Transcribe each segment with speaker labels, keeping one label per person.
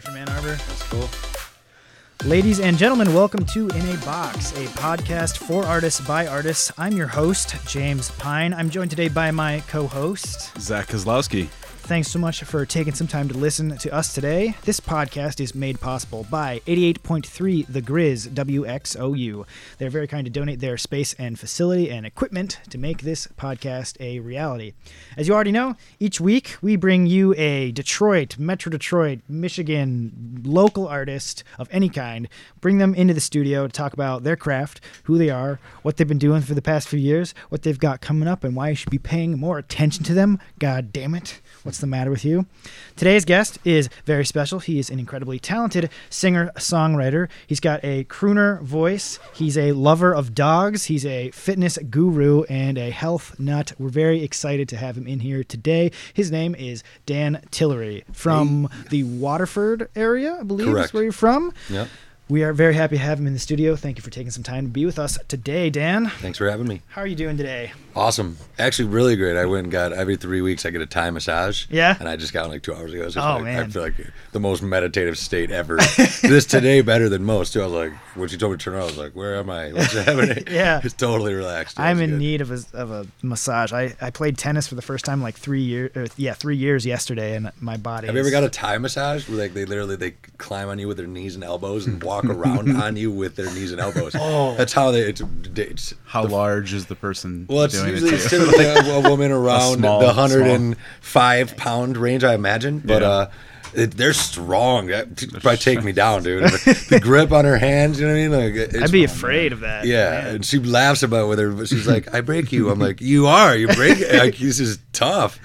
Speaker 1: dope.
Speaker 2: He's a great DJ from Ann Arbor.
Speaker 1: That's cool.
Speaker 2: Ladies and gentlemen, welcome to In a Box, a podcast for artists by artists. I'm your host, James Pine. I'm joined today by my co host.
Speaker 3: Zach Kozlowski.
Speaker 2: Thanks so much for taking some time to listen to us today. This podcast is made possible by 88.3 The Grizz WXOU. They're very kind to donate their space and facility and equipment to make this podcast a reality. As you already know, each week we bring you a Detroit, Metro Detroit, Michigan local artist of any kind, bring them into the studio to talk about their craft, who they are, what they've been doing for the past few years, what they've got coming up, and why you should be paying more attention to them. God damn it. What's the matter with you? Today's guest is very special. He is an incredibly talented singer songwriter. He's got a crooner voice. He's a lover of dogs. He's a fitness guru and a health nut. We're very excited to have him in here today. His name is Dan Tillery from the Waterford area, I believe is
Speaker 1: Correct.
Speaker 2: where you're from.
Speaker 1: Yep.
Speaker 2: We are very happy to have him in the studio. Thank you for taking some time to be with us today, Dan.
Speaker 1: Thanks for having me.
Speaker 2: How are you doing today?
Speaker 1: Awesome. Actually, really great. I went and got every three weeks. I get a Thai massage.
Speaker 2: Yeah?
Speaker 1: And I just got one like two hours ago. So
Speaker 2: Oh,
Speaker 1: like, I feel like the most meditative state ever. this today better than most. Too. I was like, when she told me to turn around, I was like, where am I? What's happening?
Speaker 2: Yeah.
Speaker 1: It's totally relaxed. It
Speaker 2: I'm in
Speaker 1: good.
Speaker 2: need of a, of a massage. I, I played tennis for the first time like three years. Yeah, three years yesterday, and my body.
Speaker 1: Have you ever got a Thai massage where like they literally they climb on you with their knees and elbows and walk around on you with their knees and elbows?
Speaker 2: Oh.
Speaker 1: That's how they. It's, it's
Speaker 3: How large is the person
Speaker 1: Well, it's
Speaker 3: doing
Speaker 1: usually
Speaker 3: it
Speaker 1: it's
Speaker 3: to?
Speaker 1: typically a, a woman around
Speaker 3: small-
Speaker 1: the hundred and five pound range, I imagine. But
Speaker 3: Yeah.
Speaker 1: uh, it, they're strong. That t- probably take me down, dude. the, the grip on her hands, you know what I mean? Like, it's,
Speaker 2: I'd be afraid of that.
Speaker 1: Yeah,
Speaker 2: man.
Speaker 1: and she laughs about it with her. But she's like, "I break you." I'm like, "You are. You break." Like this is tough,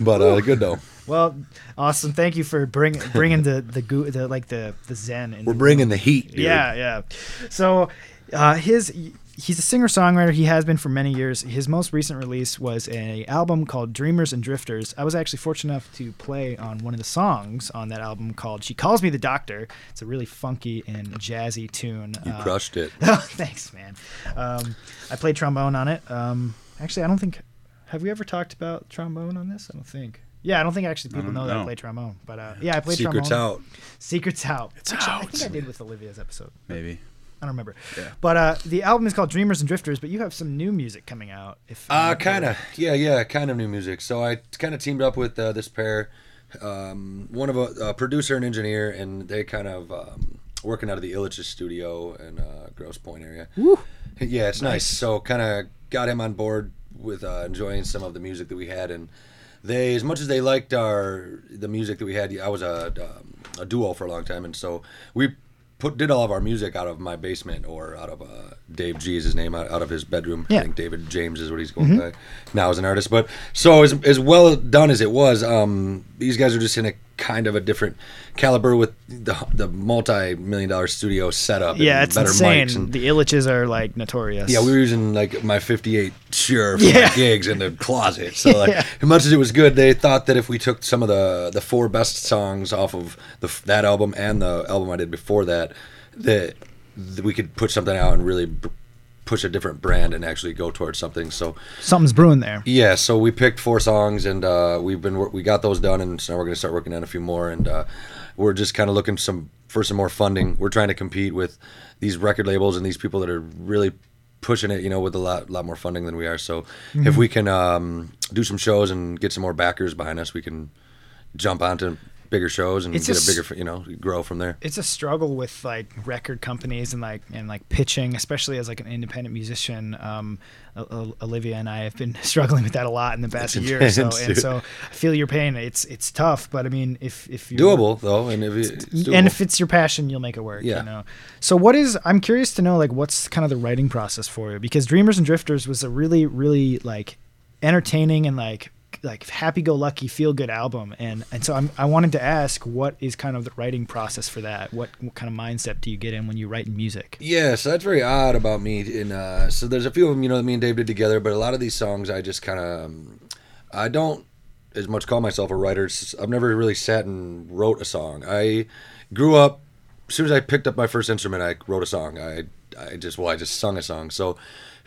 Speaker 1: but uh, good though.
Speaker 2: Well, awesome. Thank you for bring, bringing the the, goo, the like the the zen.
Speaker 1: We're bringing the heat, dude.
Speaker 2: Yeah, yeah. So, uh, his he's a singer songwriter. He has been for many years. His most recent release was a album called Dreamers and Drifters. I was actually fortunate enough to play on one of the songs on that album called "She Calls Me the Doctor." It's a really funky and jazzy tune.
Speaker 1: You
Speaker 2: Uh,
Speaker 1: crushed it.
Speaker 2: Oh, thanks, man. Um, I played trombone on it. Um, actually, I don't think. Have we ever talked about trombone on this? I don't think. Yeah, I don't think actually people
Speaker 3: don't
Speaker 2: know that I
Speaker 3: know.
Speaker 2: play trombone. But uh, yeah, I played
Speaker 1: Secrets
Speaker 2: trombone.
Speaker 1: out.
Speaker 2: Secrets out.
Speaker 3: It's
Speaker 2: out. I think I did with Olivia's episode.
Speaker 3: Maybe.
Speaker 2: I don't remember.
Speaker 3: Yeah.
Speaker 2: But uh, the album is called Dreamers and Drifters. But you have some new music coming out. If
Speaker 1: Uh, kind of, yeah, yeah, kind of new music. So I kind of teamed up with uh, this pair, um, one of a, a producer and engineer, and they kind of um, working out of the Ilitch's studio in uh, Grosse Pointe area. Woo. Yeah, it's nice. So kind of got him on board with uh, enjoying some of the music that we had, and they, as much as they liked our the music that we had, I was a, um, a duo for a long time, and so we put did all of our music out of my basement or out of uh, Dave G is his name out, out of his bedroom.
Speaker 2: Yeah.
Speaker 1: I think David James is what he's going by now as an artist. But so as as well done as it was, um, these guys are just in a kind of a different caliber with the the multi million dollar studio setup.
Speaker 2: yeah,
Speaker 1: and
Speaker 2: it's
Speaker 1: better
Speaker 2: insane.
Speaker 1: mics and
Speaker 2: the Ilitches are like notorious.
Speaker 1: yeah, we were using like my 58 Shure for
Speaker 2: Yeah.
Speaker 1: gigs in the closet. So like,
Speaker 2: Yeah.
Speaker 1: as much as it was good, they thought that if we took some of the the four best songs off of the, that album and the album I did before that, that, that we could put something out and really push a different brand and actually go towards something. So
Speaker 2: something's brewing there.
Speaker 1: yeah, so we picked four songs and uh, we've been we got those done and so now we're gonna start working on a few more and uh, we're just kind of looking some for some more funding. We're trying to compete with these record labels and these people that are really pushing it, you know, with a lot lot more funding than we are. So
Speaker 2: Mm-hmm.
Speaker 1: if we can um, do some shows and get some more backers behind us, we can jump onto bigger shows and
Speaker 2: It's
Speaker 1: get
Speaker 2: a
Speaker 1: a bigger, you know, grow from there.
Speaker 2: it's a struggle with like record companies and like and like pitching, especially as like an independent musician. Um, Olivia and I have been struggling with that a lot in the past
Speaker 1: It's
Speaker 2: year so, and
Speaker 1: dude.
Speaker 2: so I feel your pain. It's it's tough, but I mean, if if you
Speaker 1: Doable though, and if it- it's doable.
Speaker 2: and if it's your passion, you'll make it work.
Speaker 1: Yeah.
Speaker 2: You know. So what is? I'm curious to know like what's kind of the writing process for you because Dreamers and Drifters was a really really like entertaining and like like happy-go-lucky feel-good album and and so I'm, i wanted to ask what is kind of the writing process for that what, what kind of mindset do you get in when you write in music
Speaker 1: Yeah, so that's very odd about me. and uh, so there's a few of them, you know, that me and Dave did together, but a lot of these songs, I just kind of, um, I don't as much call myself a writer. I've never really sat and wrote a song. I grew up as soon as I picked up my first instrument, I wrote a song. I I just well, I just sung a song. So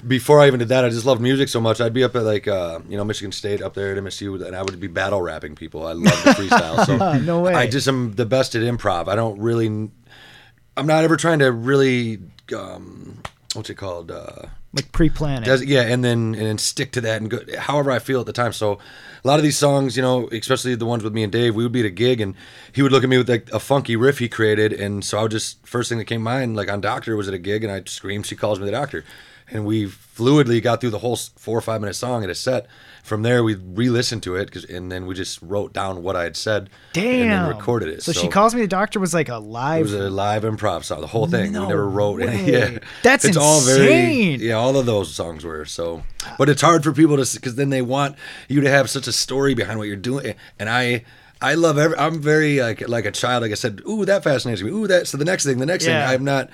Speaker 1: before I even did that, I just loved music so much. I'd be up at like uh, you know Michigan State up there at MSU, and I would be battle rapping people. I love the freestyle. So
Speaker 2: No way.
Speaker 1: I just am the best at improv. I don't really. I'm not ever trying to really. Um, what's it called? Uh,
Speaker 2: Like pre-planning.
Speaker 1: does, yeah, and then and then stick to that and go however I feel at the time. So a lot of these songs, you know, especially the ones with me and Dave, we would be at a gig and he would look at me with like a funky riff he created, and so I would just first thing that came to mind, like on Doctor was at a gig and I screamed, "She calls me the Doctor," and we fluidly got through the whole four or five minute song at a set. From there, we re-listened to it, 'cause- and then we just wrote down what I had said,
Speaker 2: Damn.
Speaker 1: and then recorded it.
Speaker 2: So, she calls me the doctor was like a live.
Speaker 1: It was a live improv song, the whole thing.
Speaker 2: No
Speaker 1: we never wrote
Speaker 2: way.
Speaker 1: any. Yeah,
Speaker 2: That's
Speaker 1: it's all
Speaker 2: insane.
Speaker 1: very. Yeah, all of those songs were so. But it's hard for people to because then they want you to have such a story behind what you're doing, and I. I love every. I'm very like like a child. Like I said, ooh, that fascinates me. Ooh, that. So the next thing, the next
Speaker 2: Yeah.
Speaker 1: thing. I'm not.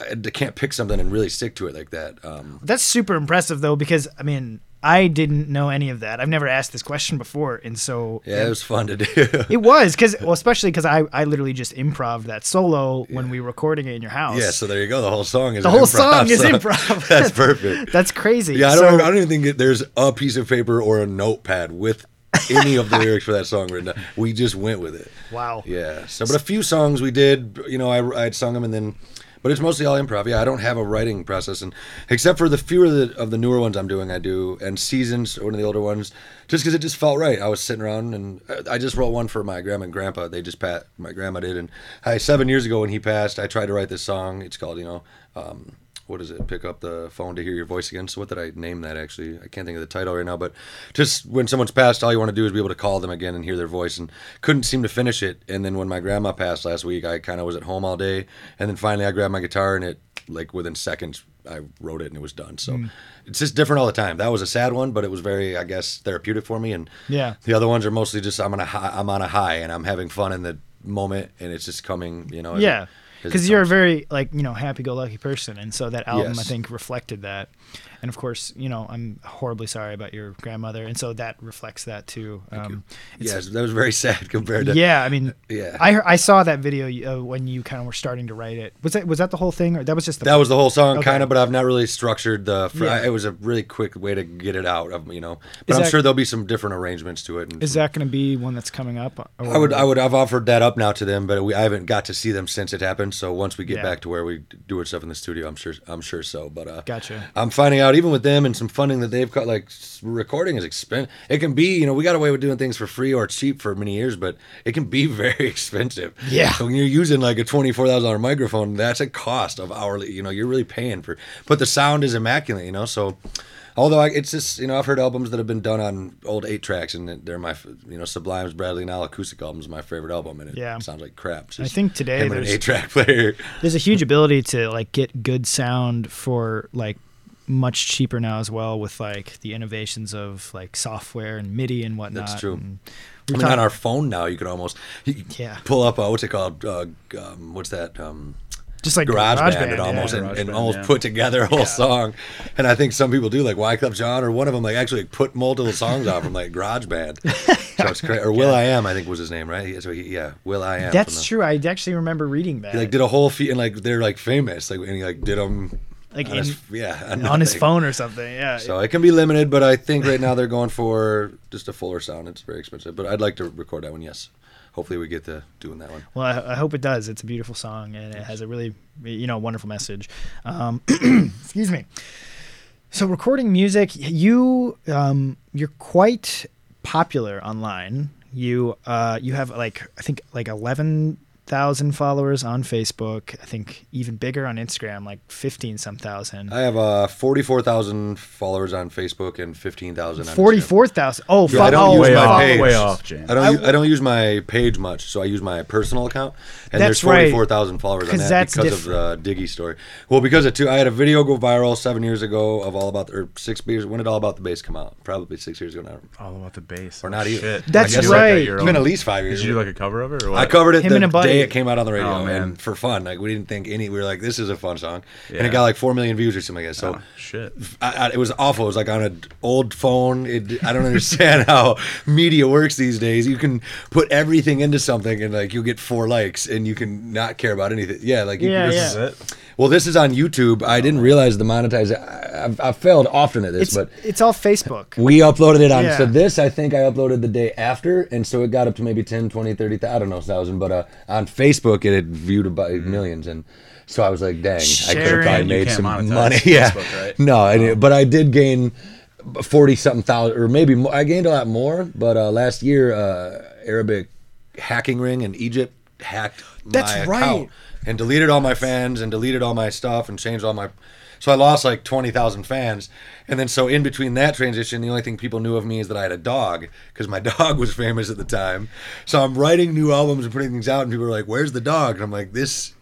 Speaker 1: I can't pick something and really stick to it like that. Um,
Speaker 2: That's super impressive though, because I mean, I didn't know any of that. I've never asked this question before, and so
Speaker 1: yeah, it was fun to do.
Speaker 2: It was because, well, especially because I, I literally just improv that solo when we were recording it in your house.
Speaker 1: yeah, so there you go. The whole song is
Speaker 2: the whole
Speaker 1: improv,
Speaker 2: song is
Speaker 1: so
Speaker 2: improv.
Speaker 1: That's perfect.
Speaker 2: That's crazy.
Speaker 1: Yeah, I don't. I don't even think it, there's a piece of paper or a notepad with any of the lyrics for that song written down. We just went with it.
Speaker 2: Wow.
Speaker 1: Yeah. So, but a few songs we did. You know, I I'd sung them and then. But it's mostly all improv. Yeah, I don't have a writing process, and except for the few of the, of the newer ones I'm doing, I do, and seasons, one of the older ones, just because it just felt right. I was sitting around, and I- I just wrote one for my grandma and grandpa. They just pat my grandma did, and I seven years ago when he passed, I tried to write this song. It's called, you know, um, what is it? Pick up the phone to hear your voice again. So what did I name that? Actually, I can't think of the title right now. But just when someone's passed, all you want to do is be able to call them again and hear their voice. And couldn't seem to finish it. And then when my grandma passed last week, I kind of was at home all day. And then finally, I grabbed my guitar and it like within seconds, I wrote it and it was done. So hmm. it's just different all the time. That was a sad one, but it was very, I guess, therapeutic for me. And
Speaker 2: Yeah.
Speaker 1: the other ones are mostly just I'm on a high, I'm on a high and I'm having fun in the moment, and it's just coming, you know.
Speaker 2: Yeah.
Speaker 1: it
Speaker 2: Because you're a very like you know happy-go-lucky person, and so that album I think reflected that. And of course, you know I'm horribly sorry about your grandmother, and so that reflects that too. Um,
Speaker 1: Yes, that was very sad compared to.
Speaker 2: yeah, I mean,
Speaker 1: Yeah.
Speaker 2: I I saw that video uh, when you kind of were starting to write it. Was that was that the whole thing, or that was just the
Speaker 1: That was the whole song,
Speaker 2: Okay.
Speaker 1: kind of, but I've not really structured the. Fr-
Speaker 2: Yeah.
Speaker 1: It was a really quick way to get it out, of you know.
Speaker 2: Is
Speaker 1: But I'm
Speaker 2: that-
Speaker 1: sure there'll be some different arrangements to it. And
Speaker 2: Is that going to be one that's coming up?
Speaker 1: I would I would I've offered that up now to them, but we, I haven't got to see them since it happened. So once we get
Speaker 2: Yeah.
Speaker 1: back to where we do our stuff in the studio, I'm sure, I'm sure so. But uh,
Speaker 2: Gotcha.
Speaker 1: I'm finding out even with them and some funding that they've got, like recording is expensive. It can be, you know, we got away with doing things for free or cheap for many years, but it can be very expensive.
Speaker 2: Yeah.
Speaker 1: So when you're using like a twenty four thousand dollar microphone, that's a cost of hourly. You know, you're really paying for. But the sound is immaculate. You know, so. Although I, it's just you know I've heard albums that have been done on old eight tracks and they're my you know Sublime's Bradley Nowell acoustic album is my favorite album and it
Speaker 2: Yeah.
Speaker 1: sounds like crap.
Speaker 2: I think today
Speaker 1: and an eight track player.
Speaker 2: There's a huge ability to like get good sound for like much cheaper now as well with like the innovations of like software and MIDI and whatnot.
Speaker 1: That's true.
Speaker 2: And
Speaker 1: I mean,
Speaker 2: talk-
Speaker 1: on our phone now, you can almost you can
Speaker 2: Yeah.
Speaker 1: pull up uh, what's it called? Uh, um, what's that? Um,
Speaker 2: just like
Speaker 1: garage,
Speaker 2: GarageBand,
Speaker 1: band and almost
Speaker 2: yeah.
Speaker 1: and, and
Speaker 3: GarageBand,
Speaker 1: almost
Speaker 3: yeah.
Speaker 1: put together a whole song. And I think some people do like Wyclef Jean or one of them like actually put multiple songs off from like GarageBand. so it's crazy. Or Will I Am, I think was his name, right? He- So he, yeah, Will I Am.
Speaker 2: That's
Speaker 1: the-
Speaker 2: true. I actually remember reading that.
Speaker 1: He like did a whole feat and like they're like famous like and he like did them
Speaker 2: Like
Speaker 1: on his, yeah
Speaker 2: on his phone or something. Yeah.
Speaker 1: So it can be limited, but I think right now they're going for just a fuller sound. It's very expensive, but I'd like to record that one. Yes, hopefully we get to doing that one.
Speaker 2: Well, I, I hope it does. It's a beautiful song and it has a really, you know, wonderful message. Um, excuse me. So, recording music, you um, you're quite popular online. You uh, you have like I think like eleven thousand followers on Facebook. I think even bigger on Instagram, like fifteen some thousand.
Speaker 1: I have uh, forty-four thousand followers on Facebook and fifteen thousand.
Speaker 2: Forty-four thousand. Oh,
Speaker 1: Yeah, I
Speaker 2: fo-
Speaker 1: don't
Speaker 2: oh,
Speaker 1: use
Speaker 3: way
Speaker 1: my
Speaker 3: off,
Speaker 1: page.
Speaker 3: way off, James.
Speaker 1: I don't.
Speaker 2: I
Speaker 1: u-
Speaker 2: w-
Speaker 1: I don't use my page much, so I use my personal account, and
Speaker 2: That's
Speaker 1: there's
Speaker 2: right.
Speaker 1: forty-four thousand followers on that
Speaker 2: that's
Speaker 1: because of the Diggy story. Well, because of two, I had a video go viral seven years ago of all about the, or six years. When did all about the bass come out? Probably six years ago now,
Speaker 3: All about the bass.
Speaker 1: or not even.
Speaker 2: That's
Speaker 3: I guess like
Speaker 2: right.
Speaker 3: a- your
Speaker 1: It's been at least five years.
Speaker 3: Did you do like a cover of it or what?
Speaker 1: I covered it.
Speaker 2: Him
Speaker 1: the
Speaker 2: and a buddy.
Speaker 1: Day it came out on the radio,
Speaker 3: Oh, man.
Speaker 1: and for fun, like we didn't think any. We were like, "This is a fun song," and it got like four million views or something like that. So
Speaker 3: Oh, shit.
Speaker 1: I, I, it was awful. It was like on an old phone. It, I don't understand how media works these days. You can put everything into something, and like you'll get four likes, and you can not care about anything. Yeah, like you
Speaker 2: Yeah,
Speaker 1: can
Speaker 2: yeah.
Speaker 1: Just-
Speaker 3: This is it.
Speaker 1: Well, this is on YouTube. I didn't realize the monetize. I, I've, I've failed often at this,
Speaker 2: It's
Speaker 1: but
Speaker 2: it's all Facebook.
Speaker 1: we uploaded it on.
Speaker 2: Yeah.
Speaker 1: So this, I think I uploaded the day after, and so it got up to maybe 10, 20, 30, I don't know, thousand. But uh, on Facebook, it had viewed about millions, and so I was like, dang, I could have probably made some money. Yeah,
Speaker 3: right?
Speaker 1: no, it, but I did gain forty something thousand, or maybe more. I gained a lot more. But uh, last year, uh, Arabic hacking ring in Egypt hacked
Speaker 2: That's right.
Speaker 1: account and deleted all my fans and deleted all my stuff and changed all my. So I lost like twenty thousand fans, and then so in between that transition, the only thing people knew of me is that I had a dog because my dog was famous at the time. So I'm writing new albums and putting things out, and people are like, "Where's the dog?" And I'm like, "This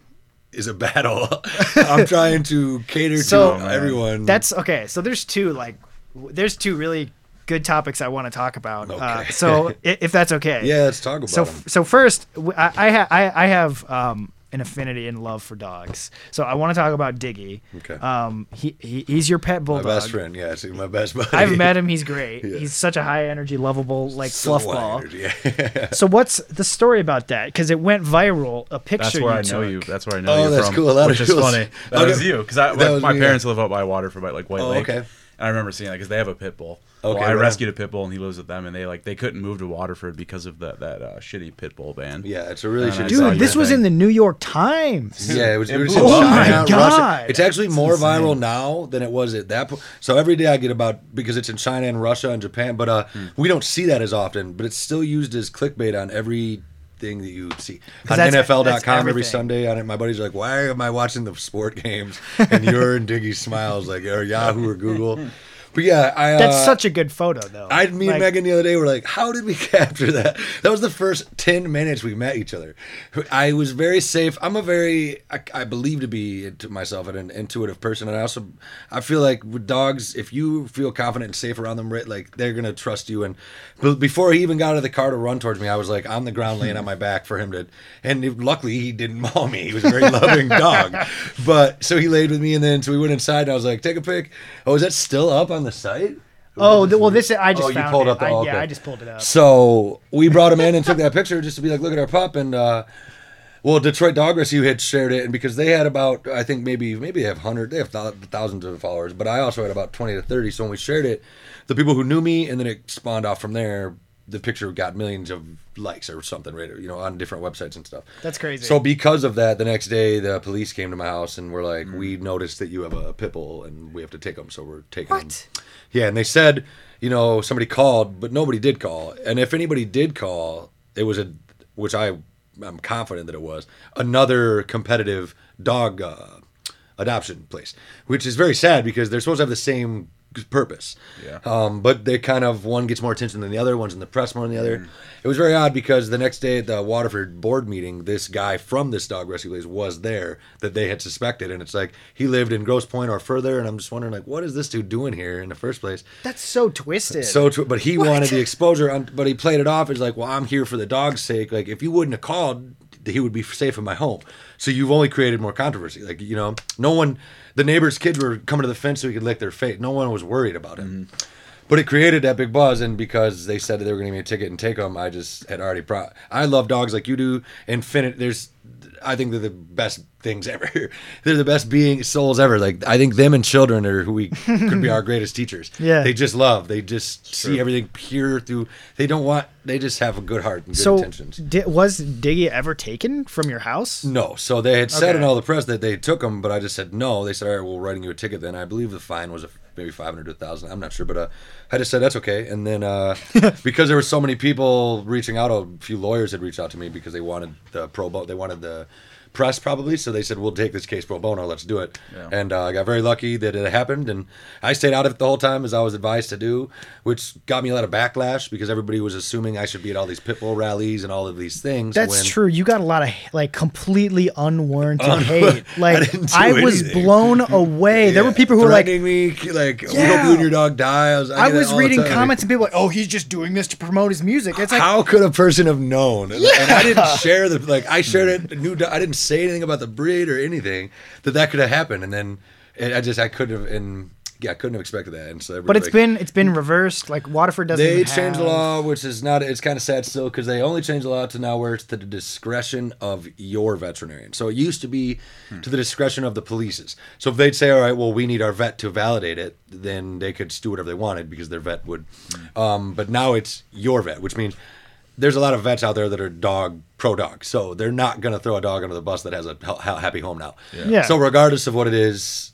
Speaker 1: is a battle. I'm trying to cater
Speaker 2: So-
Speaker 1: to everyone."
Speaker 2: That's okay. So there's two like there's two really good topics I want to talk about. Uh, so if that's okay.
Speaker 1: yeah. Let's talk about it.
Speaker 2: So
Speaker 1: them.
Speaker 2: so first, w- I I, ha- I, I have um, an affinity and love for dogs. So I want to talk about Diggy.
Speaker 1: Okay.
Speaker 2: Um, he, he he's your pet bulldog.
Speaker 1: My best friend, yeah, he's my best buddy.
Speaker 2: I've met him. He's great.
Speaker 1: Yeah.
Speaker 2: He's such a high energy, lovable, like
Speaker 1: So
Speaker 2: fluff ball.
Speaker 1: Yeah.
Speaker 2: So what's the story about that? Because it went viral. A picture.
Speaker 3: That's where
Speaker 2: you
Speaker 3: I know
Speaker 2: took.
Speaker 3: you. That's where I know
Speaker 1: Oh,
Speaker 3: you
Speaker 1: that's
Speaker 3: from.
Speaker 1: cool. A lot of
Speaker 3: which is
Speaker 1: cool-
Speaker 3: funny. That
Speaker 1: Okay.
Speaker 3: was you because I, my parents live out by Waterford, by like White
Speaker 1: Oh,
Speaker 3: Lake.
Speaker 1: okay.
Speaker 3: And I remember seeing that because they have a pit bull.
Speaker 1: Okay,
Speaker 3: well, I
Speaker 1: right
Speaker 3: rescued a pit bull and he lives with them, and they like they couldn't move to Waterford because of that that uh, shitty pit bull ban.
Speaker 1: yeah, it's a really
Speaker 3: And
Speaker 1: shitty
Speaker 2: Dude,
Speaker 3: you
Speaker 2: this was
Speaker 3: thing.
Speaker 2: in the New York Times.
Speaker 1: Yeah, it was.
Speaker 3: It
Speaker 1: It was
Speaker 3: blew
Speaker 1: in. China,
Speaker 3: Oh my
Speaker 1: Russia.
Speaker 2: God.
Speaker 1: It's actually
Speaker 3: That's
Speaker 1: more
Speaker 3: insane.
Speaker 1: viral now than it was at that point. So every day I get about because it's in China and Russia and Japan, but uh,
Speaker 3: Hmm.
Speaker 1: we don't see that as often. But it's still used as clickbait on every thing that you see on
Speaker 2: 'Cause that's-
Speaker 1: NFL.com
Speaker 2: that's
Speaker 1: every. Sunday. On it, my buddies are like, "Why am I watching the sport games?" And you're and Diggy smiles like, or Yahoo or Google. But yeah, I.
Speaker 2: That's
Speaker 1: uh,
Speaker 2: such a good photo, though.
Speaker 1: I, me
Speaker 2: Like,
Speaker 1: and Megan the other day were like, "How did we capture that?" That was the first ten minutes we met each other. I was very safe. I'm a very, I, I believe to be to myself an intuitive person, and I also, I feel like with dogs, if you feel confident and safe around them, like they're gonna trust you. And before he even got out of the car to run towards me, I was like on the ground, laying on my back for him to. And luckily, he didn't maul me. He was a very loving dog. But so he laid with me, and then so we went inside, and I was like, "Take a pic." Oh, is that still up on the site?
Speaker 2: Oh, th- well, this I just
Speaker 1: Oh, you pulled
Speaker 2: it.
Speaker 1: up the-
Speaker 2: I,
Speaker 1: oh,
Speaker 2: Yeah. I just pulled it up.
Speaker 1: So we brought him in and took that picture just to be like, look at our pup. And uh, well, Detroit Dog Rescue had shared it, and because they had about, I think maybe maybe they have hundred, they have thousands of followers, but I also had about twenty to thirty. So when we shared it, the people who knew me, and then it spawned off from there. The picture got millions of likes or something, right? You know, on different websites and stuff.
Speaker 2: That's crazy.
Speaker 1: So because of that, the next day the police came to my house and were like, "We noticed that you have a pit bull and we have to take him, so we're taking him."
Speaker 2: What?
Speaker 1: Yeah, and they said, you know, somebody called, but nobody did call. And if anybody did call, it was a, which I, I'm confident that it was another competitive dog uh, adoption place, which is very sad because they're supposed to have the same purpose.
Speaker 3: Yeah.
Speaker 1: Um, but they kind of one gets more attention than the other. One's in the press more than the other. It was very odd because the next day at the Waterford board meeting, this guy from this dog rescue place was there that they had suspected, and it's like he lived in Grosse Pointe or further, and I'm just wondering like, what is this dude doing here in the first place?
Speaker 2: That's so twisted.
Speaker 1: So, tw- but he wanted the exposure, on, but he played it off as like, well, I'm here for the dog's sake. Like, if you wouldn't have called, he would be safe in my home. So you've only created more controversy. Like, you know, no one, the neighbors' kids were coming to the fence so he could lick their face. No one was worried about him. Mm-hmm. But it created that big buzz, and because they said that they were going to give me a ticket and take them, I just had already. Pro- I love dogs like you do. Infinite. There's, I think they're the best things ever. they're the best being souls ever. Like I think them and children are who we could be our greatest teachers.
Speaker 2: Yeah.
Speaker 1: They just love. They just see everything pure through. They don't want. They just have a good heart and good
Speaker 2: so
Speaker 1: intentions.
Speaker 2: di- was Diggy ever taken from your house?
Speaker 1: No, so they had said
Speaker 2: Okay.
Speaker 1: in all the press that they took him, but I just said no. They said, "All right, we're writing you a ticket." Then I believe the fine was a, maybe five hundred to thousand. I'm not sure, but uh, I just said that's okay. And then uh, because there were so many people reaching out, a few lawyers had reached out to me because they wanted the pro bono. They wanted the press probably. So they said, "We'll take this case pro bono. Let's do it."
Speaker 3: Yeah.
Speaker 1: And uh, I got very lucky that it happened, and I stayed out of it the whole time as I was advised to do, which got me a lot of backlash because everybody was assuming I should be at all these pit bull rallies and all of these things.
Speaker 2: That's
Speaker 1: when-
Speaker 2: true. You got a lot of like completely unwarranted
Speaker 1: Un-
Speaker 2: hate.
Speaker 1: I
Speaker 2: Like
Speaker 1: didn't do
Speaker 2: I, was blown away. There were people who were like,
Speaker 1: threatening me, like, "We hope you and your dog die." I was, I
Speaker 2: I was reading comments and people like, oh, he's just doing this to promote his music. It's like,
Speaker 1: How could a person have known? And, and I didn't share the like. I shared it. New. I didn't say anything about the breed or anything that that could have happened. And then it, I just I couldn't have. And yeah, I couldn't have expected that. And so,
Speaker 2: but it's
Speaker 1: like,
Speaker 2: been it's been reversed. Like Waterford doesn't.
Speaker 1: They
Speaker 2: even
Speaker 1: changed the law, which is not. It's kind of sad still because they only changed the law to now where it's to the discretion of your veterinarian. So it used to be to the discretion of the police's. So if they'd say, "All right, well, we need our vet to validate it," then they could do whatever they wanted because their vet would. Um, but now it's your vet, which means there's a lot of vets out there that are dog pro dog, so they're not gonna throw a dog under the bus that has a ha- ha- happy home now.
Speaker 2: Yeah.
Speaker 1: So regardless of what it is,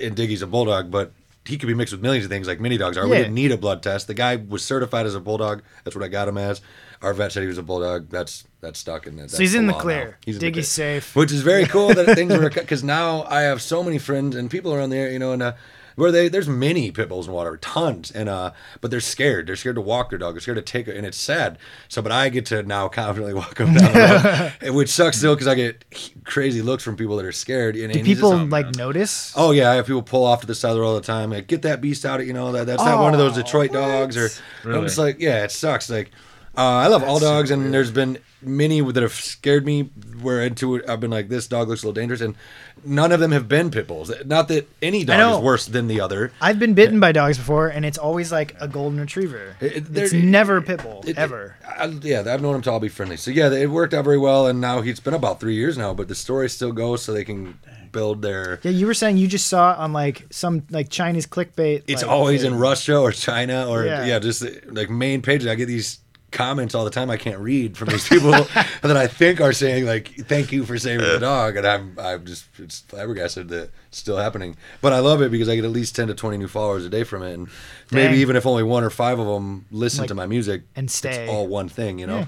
Speaker 1: and Diggy's a bulldog, but he could be mixed with millions of things like mini dogs are. We didn't need a blood test. The guy was certified as a bulldog. That's what I got him as. Our vet said he was a bulldog. That's that's stuck in it.
Speaker 2: So he's in the clear.
Speaker 1: He's the
Speaker 2: Diggy's safe.
Speaker 1: which is very cool that things were because now I have so many friends and people around there, you know, and uh, where they there's many pit bulls in water, tons, and uh, but they're scared. They're scared to walk their dog. They're scared to take it, and it's sad. So, but I get to now confidently walk them down, the road, which sucks still because I get crazy looks from people that are scared. And,
Speaker 2: Do
Speaker 1: and
Speaker 2: people
Speaker 3: Oh,
Speaker 2: like
Speaker 3: man.
Speaker 2: notice?
Speaker 1: Oh yeah, I have people pull off to the side of the road all the time. Like, get that beast out of you know that that's not one of those
Speaker 2: Oh,
Speaker 1: Detroit dogs or I'm
Speaker 3: Really?
Speaker 1: just like yeah, it sucks. Like uh, I love all dogs, and there's been many that have scared me. Where into it, I've been like this dog looks a little dangerous, and none of them have been pit bulls. Not that any dog is worse than the other.
Speaker 2: I've been bitten by dogs before, and it's always like a golden retriever.
Speaker 1: It- it-
Speaker 2: it's
Speaker 1: there-
Speaker 2: never a pit bull
Speaker 1: It-
Speaker 2: ever.
Speaker 1: I, yeah, I've known him to all be friendly. So yeah, it worked out very well, and now he's been about three years now. But the story still goes, so they can build their.
Speaker 2: Yeah, you were saying you just saw on like some like Chinese clickbait.
Speaker 1: It's
Speaker 2: like,
Speaker 1: always in Russia or China or
Speaker 2: Yeah.
Speaker 1: yeah, just like main pages. I get these comments all the time I can't read from these people that I think are saying like thank you for saving the dog and I'm I'm just it's flabbergasted that it's still happening. But I love it because I get at least 10 to 20 new followers a day from it and maybe
Speaker 2: Dang.
Speaker 1: even if only one or five of them listen
Speaker 2: Like-
Speaker 1: to my music
Speaker 2: and stay.
Speaker 1: it's all one thing, you know.
Speaker 2: Yeah.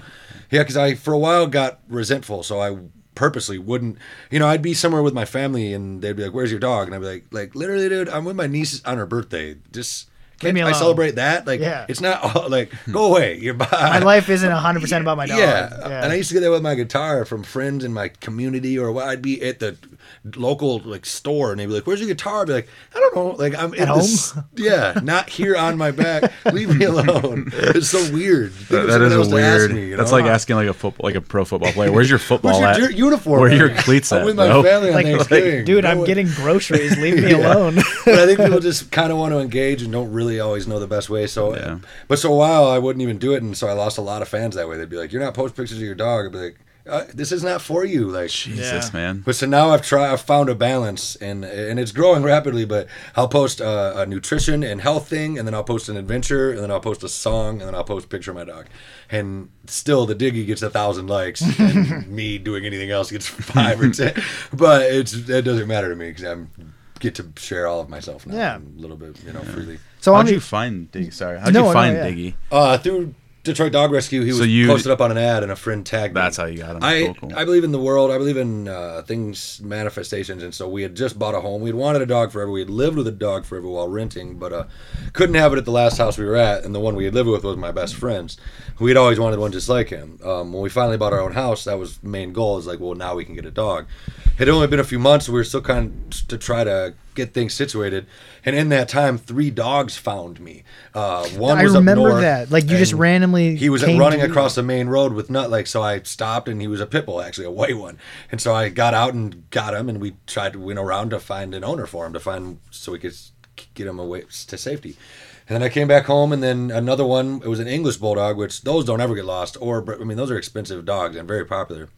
Speaker 1: Yeah, cuz I for a while got resentful so I purposely wouldn't you know i'd be somewhere with my family and they'd be like where's your dog and i'd be like like literally dude i'm with my niece on her birthday just can't I celebrate that? Like,
Speaker 2: Yeah.
Speaker 1: it's not all, like go away. You're by.
Speaker 2: My life isn't hundred percent about my dog.
Speaker 1: Yeah. and I used to get that with my guitar from friends in my community, or what I'd be at the local like store, and they'd be like, "Where's your guitar?" I'd be like, "I don't know." Like I'm
Speaker 2: At
Speaker 1: home. this- yeah, not here on my back. Leave me alone. It's so weird. Think
Speaker 3: That,
Speaker 1: of
Speaker 3: that
Speaker 1: someone
Speaker 3: is
Speaker 1: else to ask
Speaker 3: weird.
Speaker 1: me, you
Speaker 3: That's like asking like a football, like a pro football player. Where's your football
Speaker 1: Where's your
Speaker 3: at?
Speaker 1: uniform?
Speaker 3: Where are your
Speaker 1: at?
Speaker 3: cleats
Speaker 1: I'm
Speaker 3: at,
Speaker 1: with my
Speaker 3: bro?
Speaker 1: family on
Speaker 2: Like-
Speaker 1: Thanksgiving.
Speaker 2: Dude,
Speaker 1: No
Speaker 2: I'm
Speaker 1: one-
Speaker 2: getting groceries. Leave me
Speaker 1: Yeah.
Speaker 2: alone.
Speaker 1: but I think people just kind of want to engage and don't really always know the best way. So,
Speaker 3: Yeah.
Speaker 1: but so a while I wouldn't even do it, and so I lost a lot of fans that way. They'd be like, "You're not post pictures of your dog." I'd be like, uh, "This is not for you." Like,
Speaker 3: Jesus,
Speaker 2: Yeah.
Speaker 3: man.
Speaker 1: but so now I've tried, I've found a balance, and and it's growing rapidly. But I'll post a, a nutrition and health thing, and then I'll post an adventure, and then I'll post a song, and then I'll post a picture of my dog. And still, the diggy gets a thousand likes, and me doing anything else gets five or ten. But it's it doesn't matter to me because I'm get to share all of myself now,
Speaker 2: Yeah.
Speaker 1: a little bit, you know, freely.
Speaker 2: So
Speaker 3: How'd
Speaker 2: on
Speaker 3: you find Diggy? Sorry, how'd
Speaker 2: No,
Speaker 3: you
Speaker 2: no,
Speaker 3: find
Speaker 2: yeah.
Speaker 3: Diggy?
Speaker 1: Uh, through Detroit Dog Rescue, he was
Speaker 3: So you-
Speaker 1: posted up on an ad, and a friend tagged me.
Speaker 3: That's how you got him.
Speaker 1: I
Speaker 3: Cool, cool.
Speaker 1: I believe in the world. I believe in uh, things, manifestations, and so we had just bought a home. We'd wanted a dog forever. We had lived with a dog forever while renting, but uh, couldn't have it at the last house we were at. And the one we had lived with was my best friend's. We had always wanted one just like him. Um, when we finally bought our own house, that was the main goal. Is like, well, now we can get a dog. It had only been a few months. We were still kind of to try to get things situated. And in that time, three dogs found me. Uh, one
Speaker 2: I
Speaker 1: was up
Speaker 2: remember
Speaker 1: north,
Speaker 2: that. Like you just randomly.
Speaker 1: he was running across the main road with nut like so i stopped and he was a pit bull actually a white one and so i got out and got him and we tried to went around to find an owner for him to find so we could get him away to safety and then i came back home and then another one it was an english bulldog which those don't ever get lost or i mean those are expensive dogs and very popular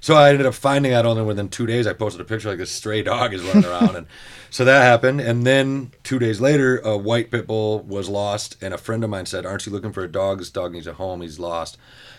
Speaker 1: so I ended up finding out only within two days. I posted a picture like this stray dog is running around, and so that happened. And then two days later, a white pit bull was lost, and a friend of mine said, "Aren't you looking for a dog? This dog needs a home. He's lost."